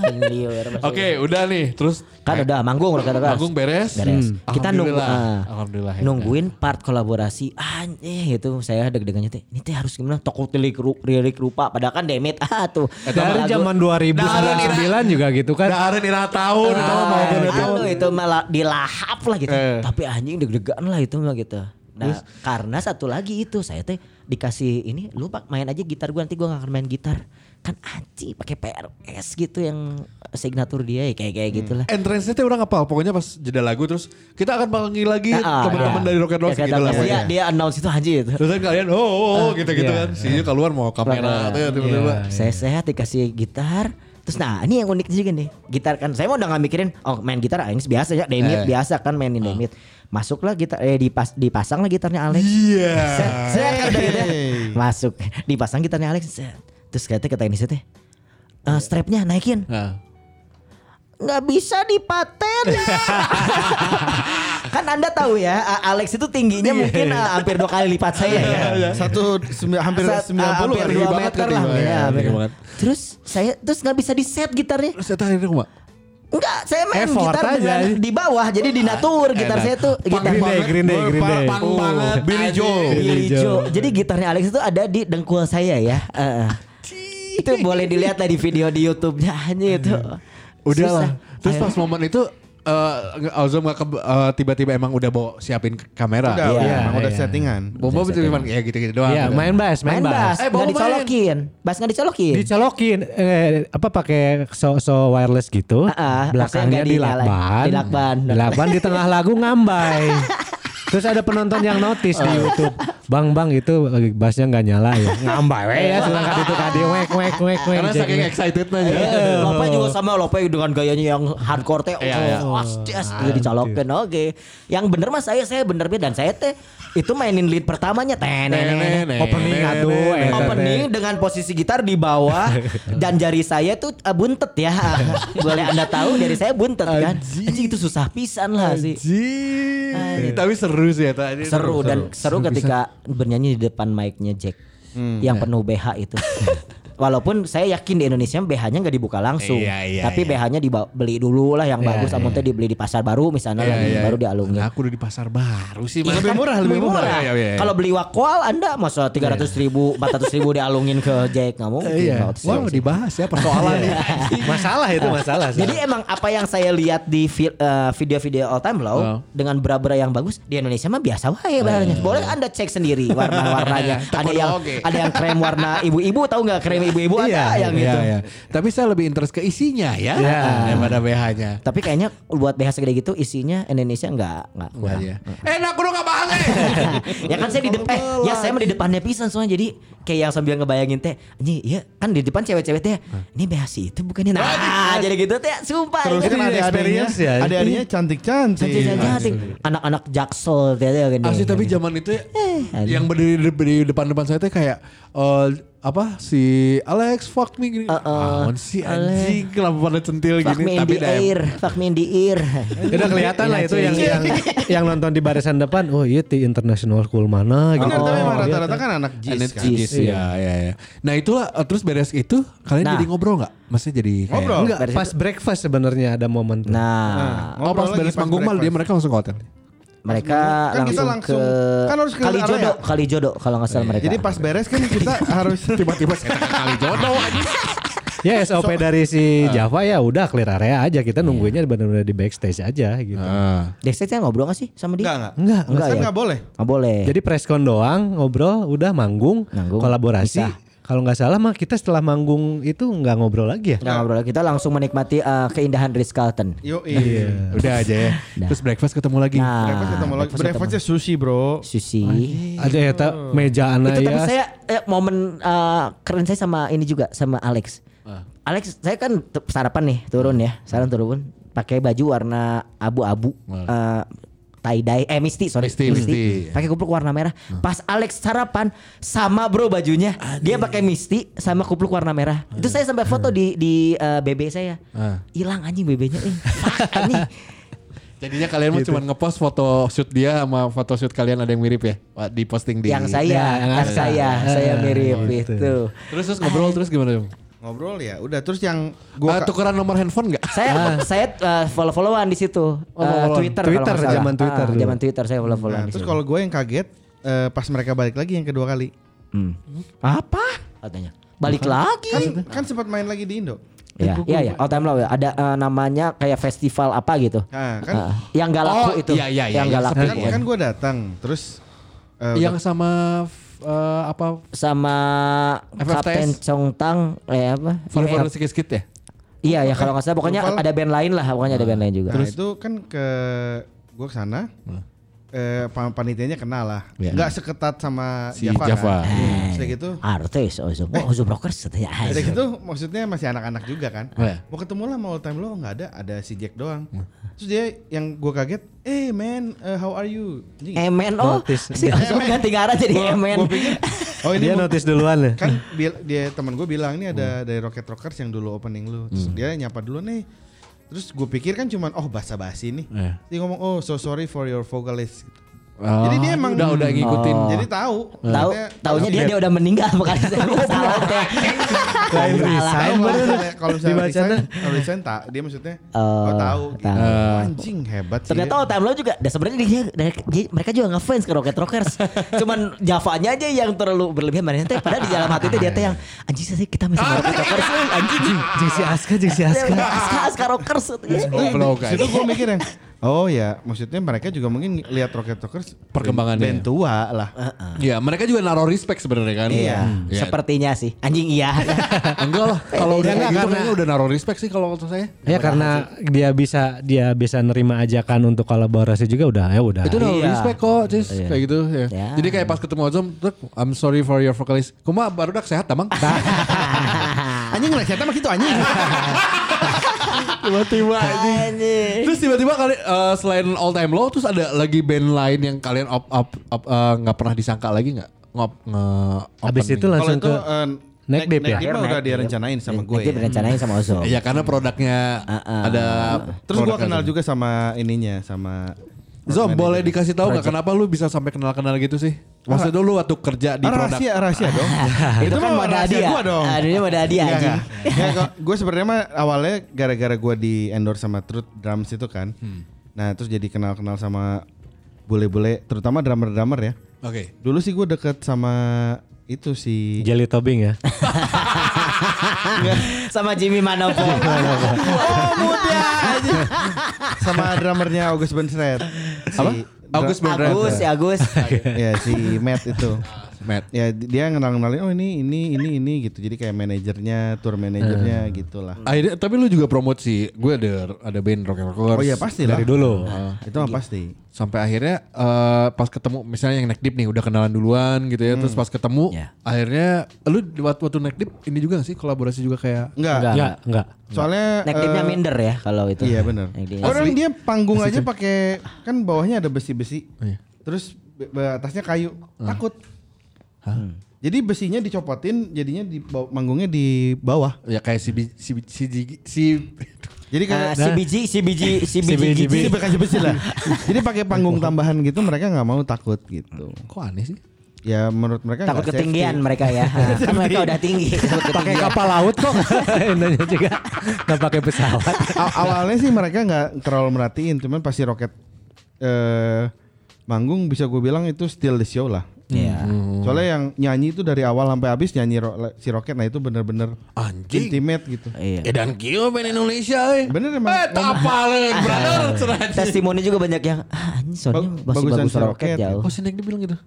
Oke, udah nih. Terus kan udah manggung kata Manggung beres. beres Hmm. kita nunggu Alhamdulillah. ah, Alhamdulillah, ya. nungguin part kolaborasi anjing itu saya deg-degannya teh ini teh harus gimana toko tilik ru- lirik rupa padahal kan demit ah tuh Dari zaman 2009 juga gitu kan. Dahareun ira tahun mau Ah, itu malah dilahap lah gitu. Eh. Tapi anjing deg-degan lah itu mah gitu. Nah, karena satu lagi itu saya teh dikasih ini lu pak main aja gitar gua nanti gua gak akan main gitar. Kan anjing pakai PRS gitu yang signatur dia ya kayak kayak gitulah. Entrance-nya teh orang ngapal. Pokoknya pas jeda lagu terus kita akan panggil lagi Ah, teman-teman iya. dari Rock and Roll Ya, kata gitu lah. dia, dia announce itu anjing itu. Terus kan kalian oh, oh, oh, gitu-gitu Iya. kan. Si keluar mau kamera tuh tiba-tiba. Saya sehat dikasih gitar. Terus nah ini yang unik juga nih. Gitar kan saya mau udah gak mikirin oh main gitar Aing biasa ya Eh. demit biasa kan mainin demit. Masuklah gitar eh dipas, dipasang lah gitarnya Alex. Iya. Set, set, udah gitu ya. Hey. Masuk. Dipasang gitarnya Alex. Set. Terus kata kata ini teh. "Eh, strapnya naikin. Nah, nggak bisa dipaten. (laughs) kan anda tahu ya, Alex itu tingginya mungkin uh, hampir dua kali lipat saya ya. Satu sembi- hampir Saat, uh, 90 hampir dua meter kan lah. Ya, hampir. banget. Terus saya terus nggak bisa di set gitarnya. Terus saya akhirnya kumaha? Enggak, saya main Effort gitar aja. dengan di bawah, jadi di natur gitar enak. saya tuh gitar Green Day, Green Day, Green Day. Pang banget. Billy Joe. Billy Joe. Jadi gitarnya Alex itu ada di dengkul saya ya. (laughs) Heeh. itu boleh dilihat lah di video di YouTube-nya aja itu. (laughs) Udah lah. Terus pas momen itu eh Ozom gak ke- eh, tiba-tiba emang udah bawa siapin kamera. Udah, Iya, udah, emang udah iya. settingan. Bomba cuma ya gitu-gitu doang. Iya, gitu. main bass, main main, bass, Eh, nggak bawa main. dicolokin. Bass nggak dicolokin. Dicolokin eh, apa pakai so, so wireless gitu. Ah, ah, belakangnya dilakban. Dilakban. Dilakban di tengah lagu ngambai. (laughs) Terus ada penonton yang notice di YouTube. Bang, bang itu eh, bassnya nggak nyala ya. Ngambai we ya, sedangkan itu kadi wek wek wek wek. Karena saking wek. excitednya aja. Lope juga sama Lope dengan gayanya yang hardcore teh Iya, iya. oh, jas dia dicolokin oke yang bener mas saya saya bener dan saya teh itu mainin lead pertamanya. Tenenene Opening aduh, opening dengan posisi gitar di bawah. (laughs) Dan jari saya tuh uh, buntet ya. (laughs) Boleh anda tahu jari saya buntet kan? Anjing. Itu susah pisan lah sih. Tapi seru sih ya tadi. seru dan seru ketika bernyanyi di depan mic-nya Jack yang penuh BH itu. (laughs) Walaupun saya yakin di Indonesia BH-nya nggak dibuka langsung, Iya, iya, tapi iya. BH-nya dibeli dulu lah yang Iya, bagus, iya. amun teh dibeli di pasar baru misalnya Iya, lagi iya. baru dialungin. Aku udah di pasar baru sih. Mas. Lebih murah, lebih murah. Iya, iya, iya. Kalau beli wakwal Anda masa 300 ribu, 400 ribu dialungin ke Jack nggak mungkin. Iya. Wow, dibahas ya persoalan nih. (laughs) masalah itu masalah. Jadi emang apa yang saya lihat di eh, video-video all time low dengan bra-bra yang bagus di Indonesia mah biasa wae bahannya. Boleh Anda cek sendiri warna-warnanya. (laughs) ada yang ada yang krem warna ibu-ibu tahu nggak krem ibu-ibu ada Iya, yang gitu. Iya, iya. Tapi saya lebih interest ke isinya ya Iya. daripada BH-nya. Tapi kayaknya buat BH segede gitu isinya Indonesia nggak nggak kurang. Iya. Eh, nah, aku udah gak bahas eh. (laughs) ya kan saya di depan eh, ya saya mah di depannya pisan soalnya jadi kayak yang sambil ngebayangin teh ini ya kan di depan cewek-cewek teh ini BH si itu bukannya nah jadi gitu teh sumpah Terus ingat. kan Ini adik-adiknya, experience ya. adik-adiknya cantik-cantik. Cantik-cantik. anak-anak jaksel teh teh gini. Asli tapi zaman itu ya, aduh. yang berdiri di, depan-depan saya tuh kayak eh, apa si Alex fuck me gini. Apaan sih anjing kenapa pada centil Fuck gini me in tapi the ear, fuck me in the ear. (laughs) Udah kelihatan lah itu yang yang yang nonton di barisan depan. Oh iya di international school mana gitu. Benar, tapi Oh, iya. rata-rata kan anak jis kan. Jis, ya, ya, ya. Nah itulah eh, terus beres itu kalian Nah. jadi ngobrol nggak? Maksudnya jadi kayak, Ngobrol. Enggak, pas breakfast sebenarnya ada momen tuh. Nah, Oh pas beres pas manggung mal dia mereka langsung ke hotel. Mereka Kan kita langsung, langsung- ke kan harus ke Kali. Jodoh, Kali Jodoh kalau nggak salah mereka. Jadi pas beres kan kita (laughs) harus Tiba-tiba kali jodoh aja. Ya SOP dari si Java ya udah clear area aja kita nungguinnya benar-benar di backstage aja gitu. Dexter saya ngobrol nggak sih sama dia? enggak enggak. Enggak, Enggak Kan ya? enggak boleh. Nggak boleh. Jadi preskon doang ngobrol udah manggung, Manggung, kolaborasi. pisah. Kalau nggak salah mah kita setelah manggung itu nggak ngobrol lagi ya. Nggak ngobrol, kita langsung menikmati eh, keindahan Ritz Carlton. Yo iya. Udah aja ya. Terus breakfast ketemu lagi. Nah, Breakfast ketemu lagi. breakfast Breakfastnya sushi bro. Susi. Ada ya tak meja anak Itu tapi ya. saya eh, momen eh, keren saya sama ini juga sama Alex. Alex, saya kan sarapan nih turun ya, sarapan turun pakai baju warna abu-abu, eh, tie dye, eh misty sorry, Misty, misty. pakai kupluk warna merah. Pas Alex sarapan sama bro bajunya, dia pakai misty sama kupluk warna merah. Itu saya sampai foto di di eh, BB saya, Ah. hilang anjing BB-nya, eh, (laughs) anjing. Jadinya kalian mah cuma ngepost foto shoot dia sama foto shoot kalian ada yang mirip ya? Di posting di yang saya, Ya, yang yang saya, ada. saya Ah, mirip gitu. itu. Terus terus ngobrol terus gimana dong? Ngobrol ya. Udah terus yang Gua gua tukeran nomor handphone enggak? Saya saya uh, follow-followan di situ. Uh. Twitter, Twitter, kalau nggak salah. zaman Twitter Ah, zaman Twitter saya follow-followan Nah, di terus kalau gue yang kaget eh, pas mereka balik lagi yang kedua kali. Hmm. Apa? Katanya. Balik lagi. Kan kan sempat main lagi di Indo. Ya, iya ya, all time low ya. Ada uh, namanya kayak festival apa gitu. Nah, kan Ah, yang gak laku Oh, itu. iya, iya, iya, yang iya, gak laku. sepi, kan, ya. kan gue datang terus eh, yang sama eh, apa? Sama FFTS. Kapten Chongtang eh apa? Forever Iya, Sikit ya? Iya ya kalau nggak salah pokoknya ada band lain lah, pokoknya ada band lain juga. Nah itu kan ke gue ke sana, eh, pan- panitianya kenal lah, Ya. nggak seketat sama Si Java. Java. Kan. Sudah gitu, Artis, Ozum, oh, Ozum Rockers katanya. udah gitu maksudnya masih anak-anak juga kan. Oh, ya. Mau ketemu lah mau all time lo nggak ada, ada si Jack doang. Terus dia yang gue kaget, eh man, eh, how are you? Anjing, Emen oh, Notice. si Ozum ganti arah jadi. Gue pikir, oh ini Dia mau- notice duluan ya. kan dia teman gue bilang ini ada dari Rocket Rockers yang dulu opening lu terus dia nyapa dulu nih Terus gue pikir kan cuman oh basa-basi nih. Iya. Dia ngomong oh so sorry for your vocalist. Gitu. Oh, Jadi dia emang- udah udah ngikutin. Oh. Jadi tahu. Tahu Maksudnya- taunya dia dia udah meninggal bukan salah teh. Lain Salah. resign Tahu baru. kalau misalnya- resign, kalau resign tak dia maksudnya Oh, oh, tahu gitu. tahu. Oh, anjing hebat sih. Ternyata all time low juga, dan sebenarnya dia, dia- dia- mereka juga ngefans ke Rocket Rockers. (laughs) Cuman Javanya aja yang terlalu berlebihan. Mana teh padahal di dalam hati itu dia teh yang anjing sih kita masih Rocket (laughs) Rockers anjing. Jeng si Aska, jeng si Aska. Aska Aska Rockers. Situ gue mikir yang Oh ya, maksudnya mereka juga mungkin lihat Rocket Rockers Perkembangannya. band tua lah. Iya, mereka juga naruh respect sebenarnya kan. Iya, Iya. sepertinya sih. Anjing iya. (laughs) Enggak lah, kalau udah Enggak, kayak gitu karena- kayaknya udah naruh respect sih kalau menurut saya. Ya karena dia bisa dia bisa nerima ajakan untuk kolaborasi juga udah ya udah. Itu naruh Iya. respect kok, Cis. Kayak gitu ya. Ya. Jadi kayak pas ketemu Ozom, "Truk, I'm sorry for your vocalist. Kuma baru dak sehat, tamang. (laughs) anjing lah, siapa gitu anjing. (laughs) Tiba-tiba Anjing. Terus tiba-tiba kali eh, selain all time low terus ada lagi band lain yang kalian op up up eh, nggak pernah disangka lagi nggak ngop nge Habis open itu langsung itu ke eh, Neck Deep ya? Deep mah udah direncanain sama gue. Nanti ya. berencanain sama Ozo. Iya karena produknya ada Terus gue kenal juga sama ininya sama Zom boleh dikasih tahu nggak kenapa lu bisa sampai kenal-kenal gitu sih? Maksudnya dulu waktu kerja di Ah, produk. rahasia rahasia dong. (laughs) Itu kan rahasia dia. gua dong. Modal dia Enggak, anjing. enggak. gue sebenarnya mah awalnya gara-gara gue di endorse sama Truth Drums itu kan. Nah terus jadi kenal-kenal sama bule-bule, terutama drummer-drummer ya. Oke. Dulu sih gue deket sama itu si Jelly Tobing ya. (laughs) (laughs) sama Jimmy Manopo. oh, muda sama drummernya August Bensret. Apa? August Bensret. Agus, ya Agus. ya si Matt itu. Matt. Ya dia kenal-kenalin oh ini ini ini ini gitu. Jadi kayak manajernya, tour manajernya gitu lah. Akhirnya tapi lu juga promote sih. Gue ada ada band rock and rockers. Oh iya pasti lah. Dari dulu. Itu mah pasti. Sampai akhirnya eh, pas ketemu misalnya yang neck deep nih udah kenalan duluan gitu ya. Terus pas ketemu Ya. akhirnya lu waktu waktu neck deep ini juga gak sih kolaborasi juga kayak Enggak. Enggak. Enggak, enggak. Soalnya Neck deepnya eh, minder ya kalau itu. Iya benar. Orang dia panggung aja pakai kan bawahnya ada besi-besi. Iya. Terus atasnya kayu. Takut. Jadi besinya dicopotin jadinya di baw- manggungnya di bawah. ya kayak si bi- si si Jigi- si (laughs) Jadi Ah, kayak si biji, si biji, si biji, biji. Jadi pakai besi lah. (laughs) Jadi pakai panggung tambahan gitu mereka nggak mau takut gitu. kok aneh sih? Ya menurut mereka Takut nggak ketinggian safety. mereka ya. (laughs) kan mereka udah tinggi. Pakai kapal laut kok. Indonya juga enggak pakai pesawat. Awalnya sih mereka nggak terlalu merhatiin, cuman pasti roket eh manggung bisa gue bilang itu still the show lah. Iya. Soalnya yang nyanyi itu dari awal sampai habis nyanyi ro- si Roket, nah itu bener-bener Anjing. intimate gitu. Iya. Edan kio band Indonesia eh. Bener emang. Eh, tak apalin, brother. Cenah. Testimoni juga banyak yang ah, ini soalnya Bag- masih bagusan bagus si roket Rocket. jauh. Oh, si Neck Deep bilang gitu.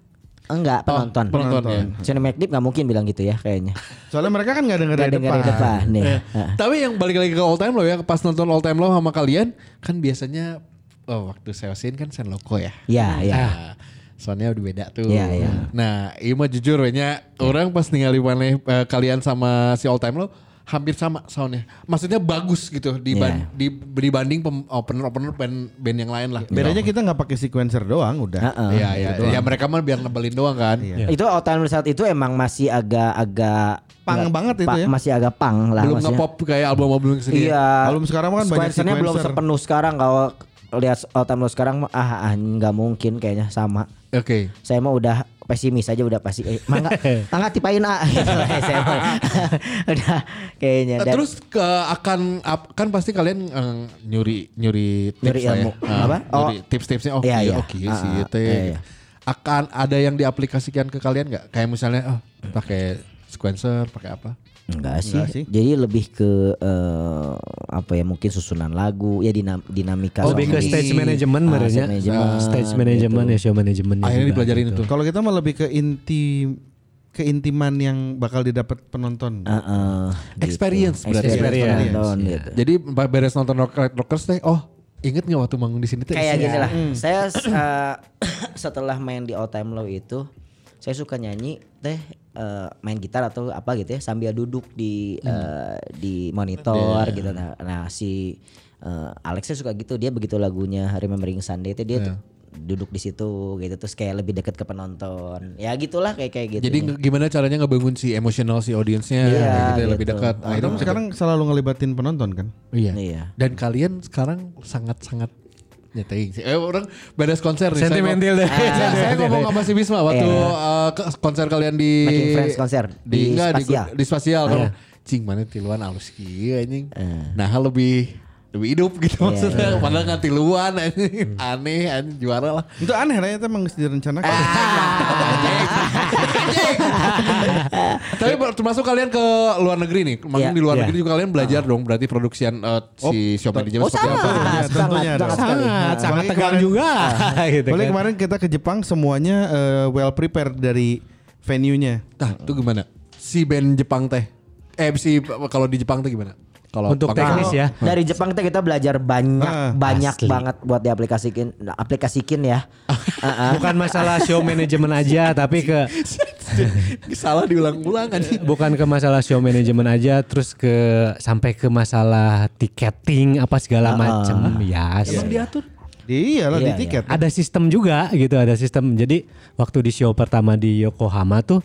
Enggak, penonton. penonton, ya. Sini McDeep nggak mungkin bilang gitu ya kayaknya. Soalnya mereka kan nggak denger Gak dari dengar depan. depan nih. Eh, Heeh. Tapi yang balik lagi ke all time low ya, pas nonton all time low sama kalian, kan biasanya oh, waktu seosin kan sen loko ya. Iya, iya. Nah, soalnya udah beda tuh. Iya, iya. Nah, iya mah jujur we nya, orang pas ningali maneh eh, kalian sama si all time low hampir sama soundnya. Maksudnya bagus gitu diban- Iya. di, dibanding pem- opener opener band band yang lain lah. Bedanya kita nggak pakai sequencer doang udah. Iya, iya. Ya mereka mah biar nebelin doang kan. Iya. Itu all time saat itu emang masih agak-agak Pang nggak- banget itu pa- ya. Masih agak pang lah Belum maksudnya. ngepop kayak album-album sendiri. Iya. Album sekarang kan banyak Sequencernya belum sepenuh sekarang kalau lihat all time low sekarang mah, ah ah, nggak mungkin kayaknya sama. Oke. Saya mah udah pesimis aja udah pasti eh, mangga (laughs) mangga tipain ah (laughs) gitu saya mah. (laughs) udah kayaknya Eh, Dan Terus ke akan kan pasti kalian eh, nyuri nyuri tips Nyuri ya. ilmu. Ah, Apa? Oh. tips-tipsnya oh Iya, iya iya. oke Ah, sih ah, itu ya. iya, iya. Akan ada yang diaplikasikan ke kalian nggak? Kayak misalnya oh pakai sequencer, pakai apa? Enggak sih. Enggak sih. Jadi lebih ke eh, apa ya mungkin susunan lagu ya dinam, dinamika. Oh, lebih ke stage management Ah, stage management, Stage management ya show management. Akhirnya dipelajarin itu. Kalau kita mah lebih ke inti keintiman yang bakal didapat penonton. Ah, ah, gitu. Experience berarti. Experience Experience. penonton, Iya. gitu. Jadi beres nonton rock, rockers teh oh inget nggak waktu manggung di sini teh? Kayak Iya. gini lah. Saya eh, (coughs) setelah main di All Time Low itu saya suka nyanyi teh eh, main gitar atau apa gitu ya sambil duduk di eh, di monitor gitu nah, nah si eh, Alex saya suka gitu dia begitu lagunya Remembering Sunday itu dia tuh duduk di situ gitu terus kayak lebih deket ke penonton. Ya gitulah kayak kayak gitu. Jadi gimana caranya ngebangun si emosional si audiensnya Iya, gitu, ya, lebih gitu. dekat. Kamu Akhirnya sekarang selalu ngelibatin penonton kan? Iya. Iya. Dan kalian sekarang nyeting sih. Eh orang beres konser nih. Sentimental saya, deh. ngom- saya, saya ngomong sama si Bisma waktu Iya. uh, konser kalian di Making Friends konser di, di enggak, di, Spasial. di spasial kan. Cing mana tiluan alus kieu anjing. Nah, lebih lebih hidup gitu maksudnya. Padahal nggak tiluan anjing. Aneh anjing juara lah. Itu aneh lah itu emang direncanakan. (laughs) Tapi termasuk kalian ke luar negeri nih. Mungkin Iya. di luar Iya. negeri juga kalian belajar dong berarti produksian uh, si Shop Manajemen Oh seperti sangat, apa. Tentunya, sangat, tentunya sangat. Sangat, tegang kemarin- juga (laughs) gitu Boleh kan. kemarin kita ke Jepang semuanya eh, well prepared dari venue-nya. Nah, itu gimana? Si band Jepang teh. Eh si kalau di Jepang teh gimana? Kalau Untuk teknis ya. Dari Jepang tuh kita belajar banyak Ah, banyak asli. banget buat diaplikasikin aplikasikin ya. (laughs) Ah, ah. Bukan masalah show manajemen aja tapi ke (laughs) Salah diulang-ulang kan. bukan ke masalah show manajemen aja terus ke sampai ke masalah tiketing apa segala macem ya. Emang diatur? Iya lah Iya, di tiket. ada sistem juga gitu ada sistem jadi waktu di show pertama di Yokohama tuh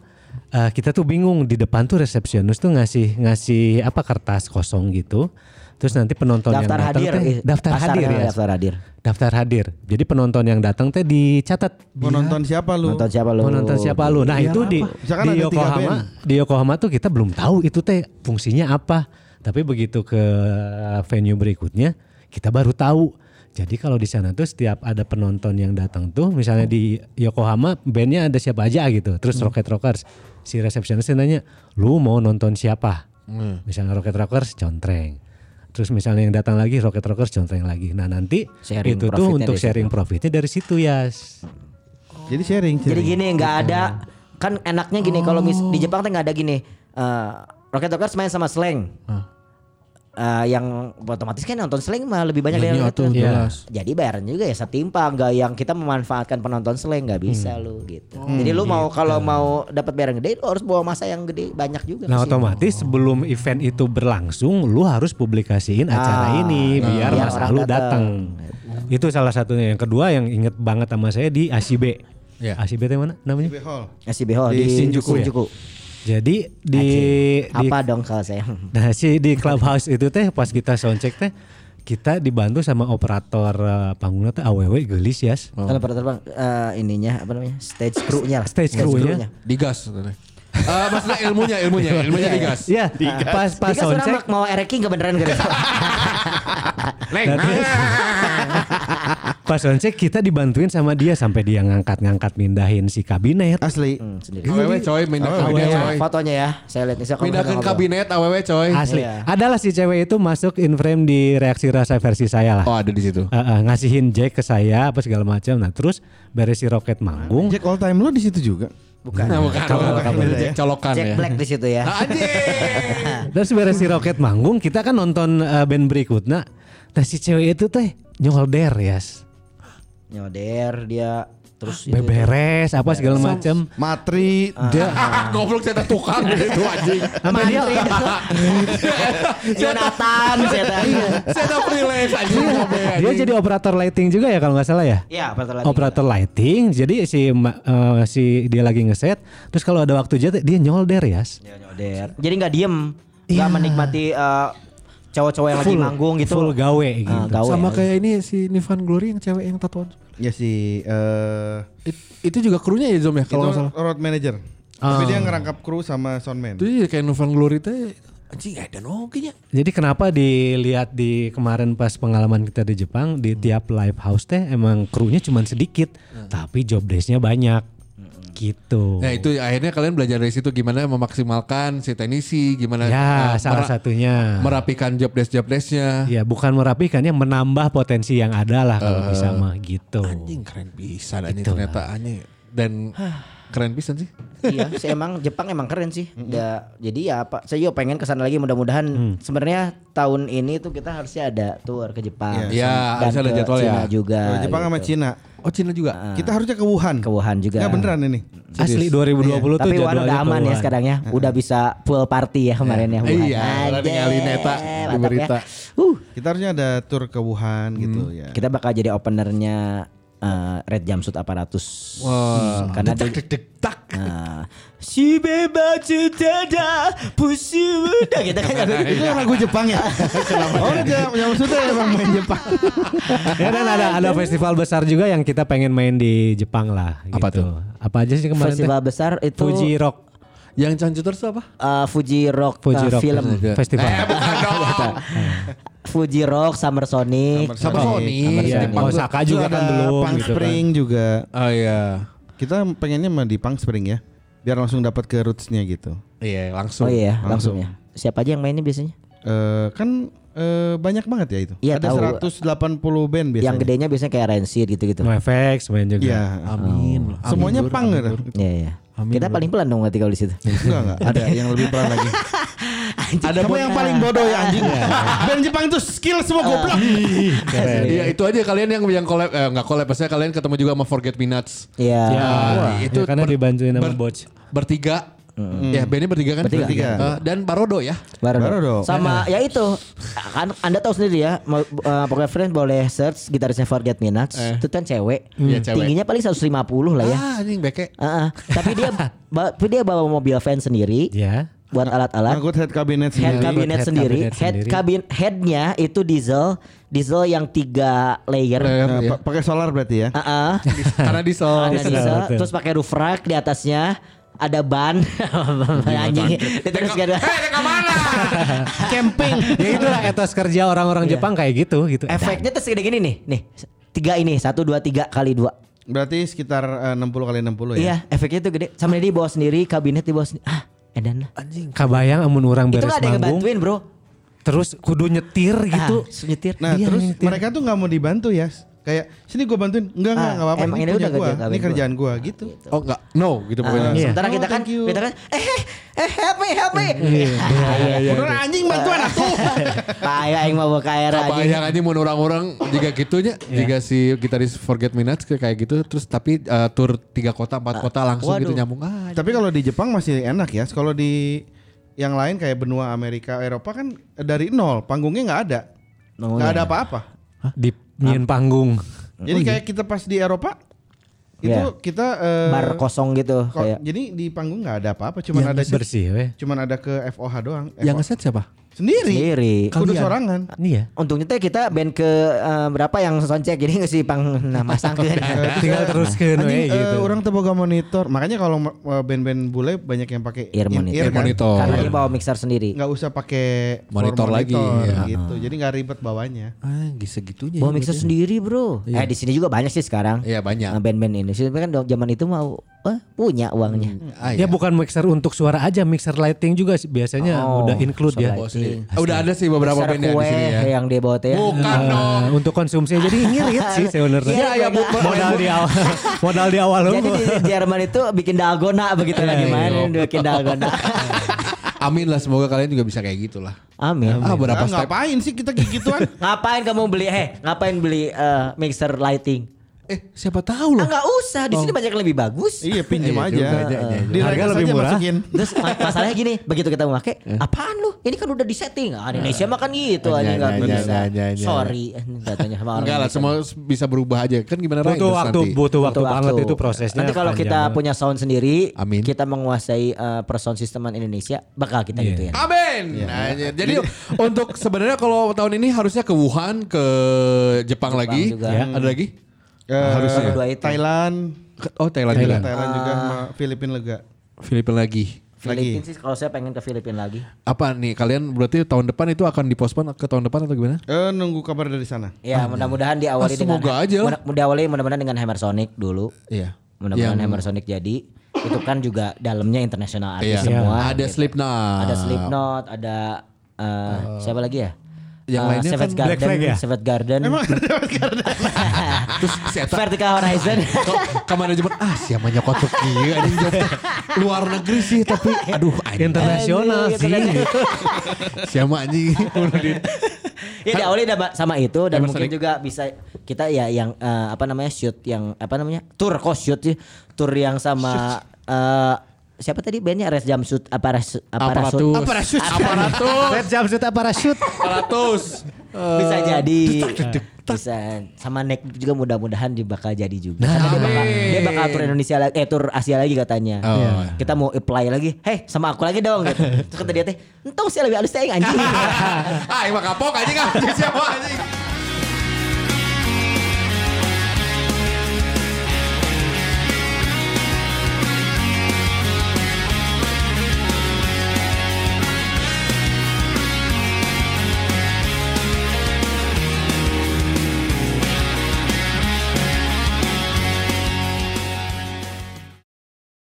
eh, kita tuh bingung di depan tuh resepsionis tuh ngasih ngasih apa kertas kosong gitu. Terus nanti penonton daftar yang datang hadir. teh eh, daftar hadir ya. Daftar hadir. daftar hadir. Jadi penonton yang datang teh dicatat. Mau nonton siapa lu? Nonton siapa lu? mau nonton siapa lu? Nah itu di Misalkan di Yokohama di Yokohama tuh kita belum tahu itu teh fungsinya apa. Tapi begitu ke venue berikutnya kita baru tahu jadi kalau di sana tuh setiap ada penonton yang datang tuh misalnya di Yokohama bandnya ada siapa aja gitu terus Hmm. Rocket Rockers si resepsionis nanya lu mau nonton siapa Hmm. misalnya Rocket Rockers contreng terus misalnya yang datang lagi Rocket Rockers contreng lagi nah nanti Sharing itu tuh untuk dari sharing profitnya dari situ ya Jadi sharing. Jadi sharing. gini nggak ada kan enaknya gini kalau mis- di Jepang tuh nggak ada gini. eh Rocket Rockers main sama slang. Eh, yang otomatis kan nonton slang mah lebih banyak dari Iya, tuh, Rockers. jelas. Jadi bayarannya juga ya setimpal nggak yang kita memanfaatkan penonton slang nggak bisa lu gitu. Jadi lu mau kalau mau dapat bayaran gede lu harus bawa masa yang gede banyak juga. Nah otomatis sebelum event itu berlangsung, lu harus publikasiin acara Ah, ini biar biar masa lu datang. Itu salah satunya. Yang kedua yang inget banget sama saya di ACB. Iya. ACB itu mana namanya? Di hall. Ngasih beho Di di, Shinjuku ya? Jadi di, di Apa dong kalau saya? (laughs) nah si di clubhouse itu teh pas kita soundcheck teh kita dibantu sama operator eh, panggungnya teh AWW gelis ya. Kalau pada terbang eh, ininya apa namanya? Stage crew-nya lah. Stage crew-nya. Digas. Eh maksudnya ilmunya, ilmunya, ilmunya digas. Iya, pas pas Jika sudah soundcheck mau ereking kebenaran gak (laughs) Nah, terus- (laughs) pas soundcheck kita dibantuin sama dia sampai dia ngangkat-ngangkat mindahin si kabinet. Asli. sendiri. Awewe coy, pindah Awewe. kabinet Iya, coy. fotonya ya. Saya lihat nih. Pindahkan ngobrol. kabinet awewe coy. Asli. Iya. Adalah si cewek itu masuk in frame di reaksi rasa versi saya lah. Oh ada di situ. Eh, eh, ngasihin Jack ke saya apa segala macam. Nah, terus beres si Rocket manggung. Jack all time lu di situ juga. Bukan. Nah, bukan. Bukan bukan. beda ya. Jack colokan Jack ya. Black di situ ya. (laughs) Terus beres si Rocket manggung, kita kan nonton eh, band berikutnya. Nah, si cewek itu teh nyolder ya. Nyoder dia terus itu. Beberes apa segala macam. Matri. Dia Goblok saya tukang (laughs) itu anjing. (laughs) sampai dia Jonathan saya freelance anjing. dia jadi operator lighting juga ya kalau nggak salah ya. Iya, operator lagi. operator lighting jadi si eh, si dia lagi ngeset terus kalau ada waktu aja dia nyolder ya Ya, nyoder. Jadi nggak diem, nggak menikmati eh, cowok-cowok yang lagi manggung gitu. full gawe Ah, gitu gawe. Sama kayak ini si Nivan Glory yang cewek yang tatoan. Ya si eh It- itu juga krunya ya Zom ya kalau nggak salah. road manager. Tapi dia ngerangkap kru sama soundman. Itu ya kayak Nivan Glory teh anjing ada kayaknya. jadi kenapa dilihat di kemarin pas pengalaman kita di Jepang di tiap live house teh emang krunya cuma sedikit tapi job desknya banyak gitu Nah itu akhirnya kalian belajar dari situ gimana memaksimalkan si teknisi, gimana ya eh, salah mera- satunya merapikan job desk job desknya. ya bukan merapikan ya menambah potensi yang ada lah kalau bisa mah gitu Anjing keren bisa anjing ternyata anjing dan keren bisa sih. iya, sih emang Jepang emang keren sih. Da- jadi ya apa? Saya juga pengen ke sana lagi. Mudah-mudahan Mm. sebenarnya tahun ini tuh kita harusnya ada tour ke Jepang. Iya, dan harusnya ada ke jadwal Cina ya. juga. Jepang sama gitu. Cina. Oh Cina juga. Kita harusnya ke Wuhan. Ke Wuhan juga. Nggak beneran ini. asli 2020 tuh Tapi Wuhan udah aman ya sekarang ya. Udah bisa full party ya kemarin ya Wuhan. Iya, tinggalin Neta di mantap ya. berita. Uh, Kita harusnya ada tour ke Wuhan gitu ya. kita bakal jadi openernya eh, Red Jumpsuit Apparatus. Wah. Karena dia, Dek dek tak. Nah, si bebas sudah pusi udah gitu kan Itu lagu Jepang ya? oh, jam, jam sudah emang main Jepang. ya dan ada ada festival besar juga yang kita pengen main di Jepang lah. Apa gitu. tuh? Apa aja sih kemarin? teh? Festival besar itu Fuji Rock. Yang Chanchuters itu apa? eh, Fuji Rock, Fuji eh, Rock film Festival. (laughs) Fuji Rock Summer Sonic. Sama Sony. Iya, Jepang tuh. Osaka juga kan belum Pang gitu kan. Spring juga. Oh iya. Kita pengennya mah di Pang Spring ya. Biar langsung dapat ke rootsnya gitu. Iya, langsung. Oh iya, Langsung. langsung ya. Siapa aja yang mainnya biasanya? Eh kan eh, banyak banget ya itu. Iya, Ada tahu. 180 band biasanya. Yang gedenya biasanya kayak Rancid gitu-gitu. No FX main juga. Iya. Amin. Semuanya Amin, pang gitu. Amin, Dur. Iya, iya. Kita paling pelan dong berarti kalau di situ. Enggak enggak, ada yang lebih pelan lagi. (laughs) ada Kamu yang paling bodoh ya anjing. Band Jepang tuh skill semua goblok. Iya itu aja kalian yang yang collab eh, nggak collab maksudnya kalian ketemu juga sama Forget Me Nuts. Iya. Ya, Ah, itu karena ber- dibantuin sama ber- Botch. Bertiga. Ya bandnya bertiga kan? Bertiga. Eh, dan Barodo ya. Baru dong. Sama ya itu kan Anda tahu sendiri ya, mau uh, pokoknya friend boleh search gitarisnya Forget Me Nuts. Eh. Itu kan cewek. Iya, cewek. Tingginya paling 150 lah ya. Ah anjing beke. Ah, ah. tapi dia (laughs) tapi dia bawa mobil van sendiri Ya. buat alat-alat. Ngangkut head cabinet Head sendiri. cabinet head sendiri, cabinet head sendiri. cabin headnya itu diesel, diesel yang tiga layer. Layer. Nah, Iya. pa- pakai solar berarti ya. Ah, ah. Karena diesel. Ada Diesel, terus pakai roof rack di atasnya ada ban (laughs) anjing terus gak ada (laughs) Camping. ya itulah etos kerja orang-orang Jepang kayak gitu gitu. efeknya tuh segede gini nih nih tiga ini satu dua tiga kali dua Berarti sekitar eh, 60 kali 60 ya. iya efeknya tuh gede sama dia bawa sendiri kabinet dibawa sendiri ah edan lah Anjing. Kabayang amun orang itu beres nggak ada yang manggung, ngebantuin bro terus kudu nyetir gitu. ah, nyetir Nah, Iya, terus nyetir. mereka tuh nggak mau dibantu ya. Kayak sini gue bantuin. Enggak enggak Ah, enggak apa-apa. ini ini punya udah gua. kerjaan Ini gua. kerjaan gua gitu. Oh enggak. No gitu pokoknya. Ah, Iya. sementara Oh, kita kan kita kan eh eh help me help me Iya, (laughs) Udah anjing bantuan atuh. (laughs) kayak yang mau air aja Kebayang aja mau orang-orang jika gitunya, jika si gitaris Forget Me Nuts kayak gitu, terus tapi eh, tur tiga kota, empat kota langsung gitu nyambung aja. Tapi kalau di Jepang masih enak ya. Kalau di yang lain kayak benua Amerika, Eropa kan dari nol, panggungnya nggak ada. Oh, Nggak iya. ada apa-apa. Di nyiin panggung. Jadi kayak kita pas di Eropa itu Iya. kita eh, bar kosong gitu ko- kayak jadi di panggung nggak ada apa-apa, cuman ada bersih cuman ada ke FOH doang. Yang FOH. ngeset siapa? Sendiri. sendiri Kudu sorangan. Nih ya. Untungnya teh kita band ke eh, berapa yang soncek jadi nggak sih pang nah masang ke Tinggal teruskeun we Anjing, eh, gitu. orang teboga monitor. Makanya kalau band-band bule banyak yang pakai Ear monitor. in-ear Ear kan. monitor. karena dia bawa mixer sendiri Nggak usah pakai for Monitor lagi, ya. gitu. Jadi nggak ribet bawanya. Ah, segitunya. bawa ya mixer sendiri bro eh di sini juga banyak sih sekarang Iya banyak. Nah, band-band ini sih kan zaman itu mau eh, punya uangnya Ah, Ya iya. bukan mixer untuk suara aja, mixer lighting juga sih biasanya Oh, udah include ya. Oh. Ah, Udah ada sih beberapa Mixer band yang di kue sini ya. yang dia bawa teh ya. Bukan dong. Eh, untuk konsumsi jadi ngirit sih sebenarnya. Iya, iya, Bu. modal di awal (laughs) modal di awal Jadi lu. di Jerman itu bikin dalgona begitu lagi main bikin dalgona. (laughs) Amin lah semoga kalian juga bisa kayak gitu lah. Amin. Ah berapa Ah, step? ngapain sih kita gituan? (laughs) Ngapain kamu beli eh ngapain beli eh, mixer lighting? Eh siapa tahu Ah loh. enggak usah, di sini banyak yang lebih bagus. iya pinjem Iya aja. juga, iya, iya, iya. Di Harga lebih aja murah. masukin. Terus ma- masalahnya gini, begitu kita mau pakai, apaan lu? Ini kan udah di setting. Ah, di Indonesia mah kan gitu Iya, aja iya, nggak iya, bisa. iya, iya, iya. Sorry, katanya sama orang Enggak lah, Indonesia. semua bisa berubah aja. Kan gimana Butuh waktu, nanti? butuh waktu Butuh banget waktu. itu prosesnya. Nanti kalau kita punya sound sendiri, Amin. kita menguasai uh, per sound systeman Indonesia, bakal kita Iya. gituin. Amin. Nah, jadi untuk sebenarnya kalau tahun ini harusnya ke Wuhan, ke Jepang, lagi. juga. Ya. Ada lagi? Eh, Harusnya. Dua itu. Thailand, Ke- Oh Thailand, Thailand, juga. Thailand juga sama Filipina lega. Filipina lagi. Filipina sih kalau saya pengen ke Filipina lagi. Apa nih kalian berarti tahun depan itu akan dipospon ke tahun depan atau gimana? Eh nunggu kabar dari sana. Ya, mudah-mudahan diawali Ah, semoga dengan aja lah. mudah- diawali mudah-mudahan dengan Hammer Sonic dulu. Iya. Mudah-mudahan Yang- Hammer Sonic jadi. Itu kan juga dalamnya internasional artis Iya. semua. Ada gitu. Slipknot. Ada Slipknot, ada eh, siapa lagi ya? Yang Eh, lainnya Savage kan Garden, Black Flag ya? Savage Garden, (laughs) Terus si Eta Vertical Horizon. kok ke manajemen ah siapa nyokot tuh? Kieu anjing jawab teh. luar negeri sih tapi aduh anjing. Internasional sih. siapa anjing? Ya diawali dama- sama itu dan mungkin juga bisa kita ya yang eh, apa namanya shoot yang apa namanya tour kok shoot sih? Tour yang sama eh, siapa tadi bandnya? Res Jumpsuit apa res apa aparatus. Rasut? aparatus. (laughs) Red jumpsuit apa parachute? aparatus. Bisa jadi. Bisa. Sama Nek juga mudah-mudahan dia bakal jadi juga. Karena dia bakal dia bakal tur Indonesia lagi eh tur Asia lagi katanya. Oh, iya. kita mau apply lagi. Hei sama aku lagi dong. Gitu. (laughs) Terus kata dia teh entong sih lebih halus teh anjing. (laughs) Ah, emang kapok anjing anjing siapa anjing.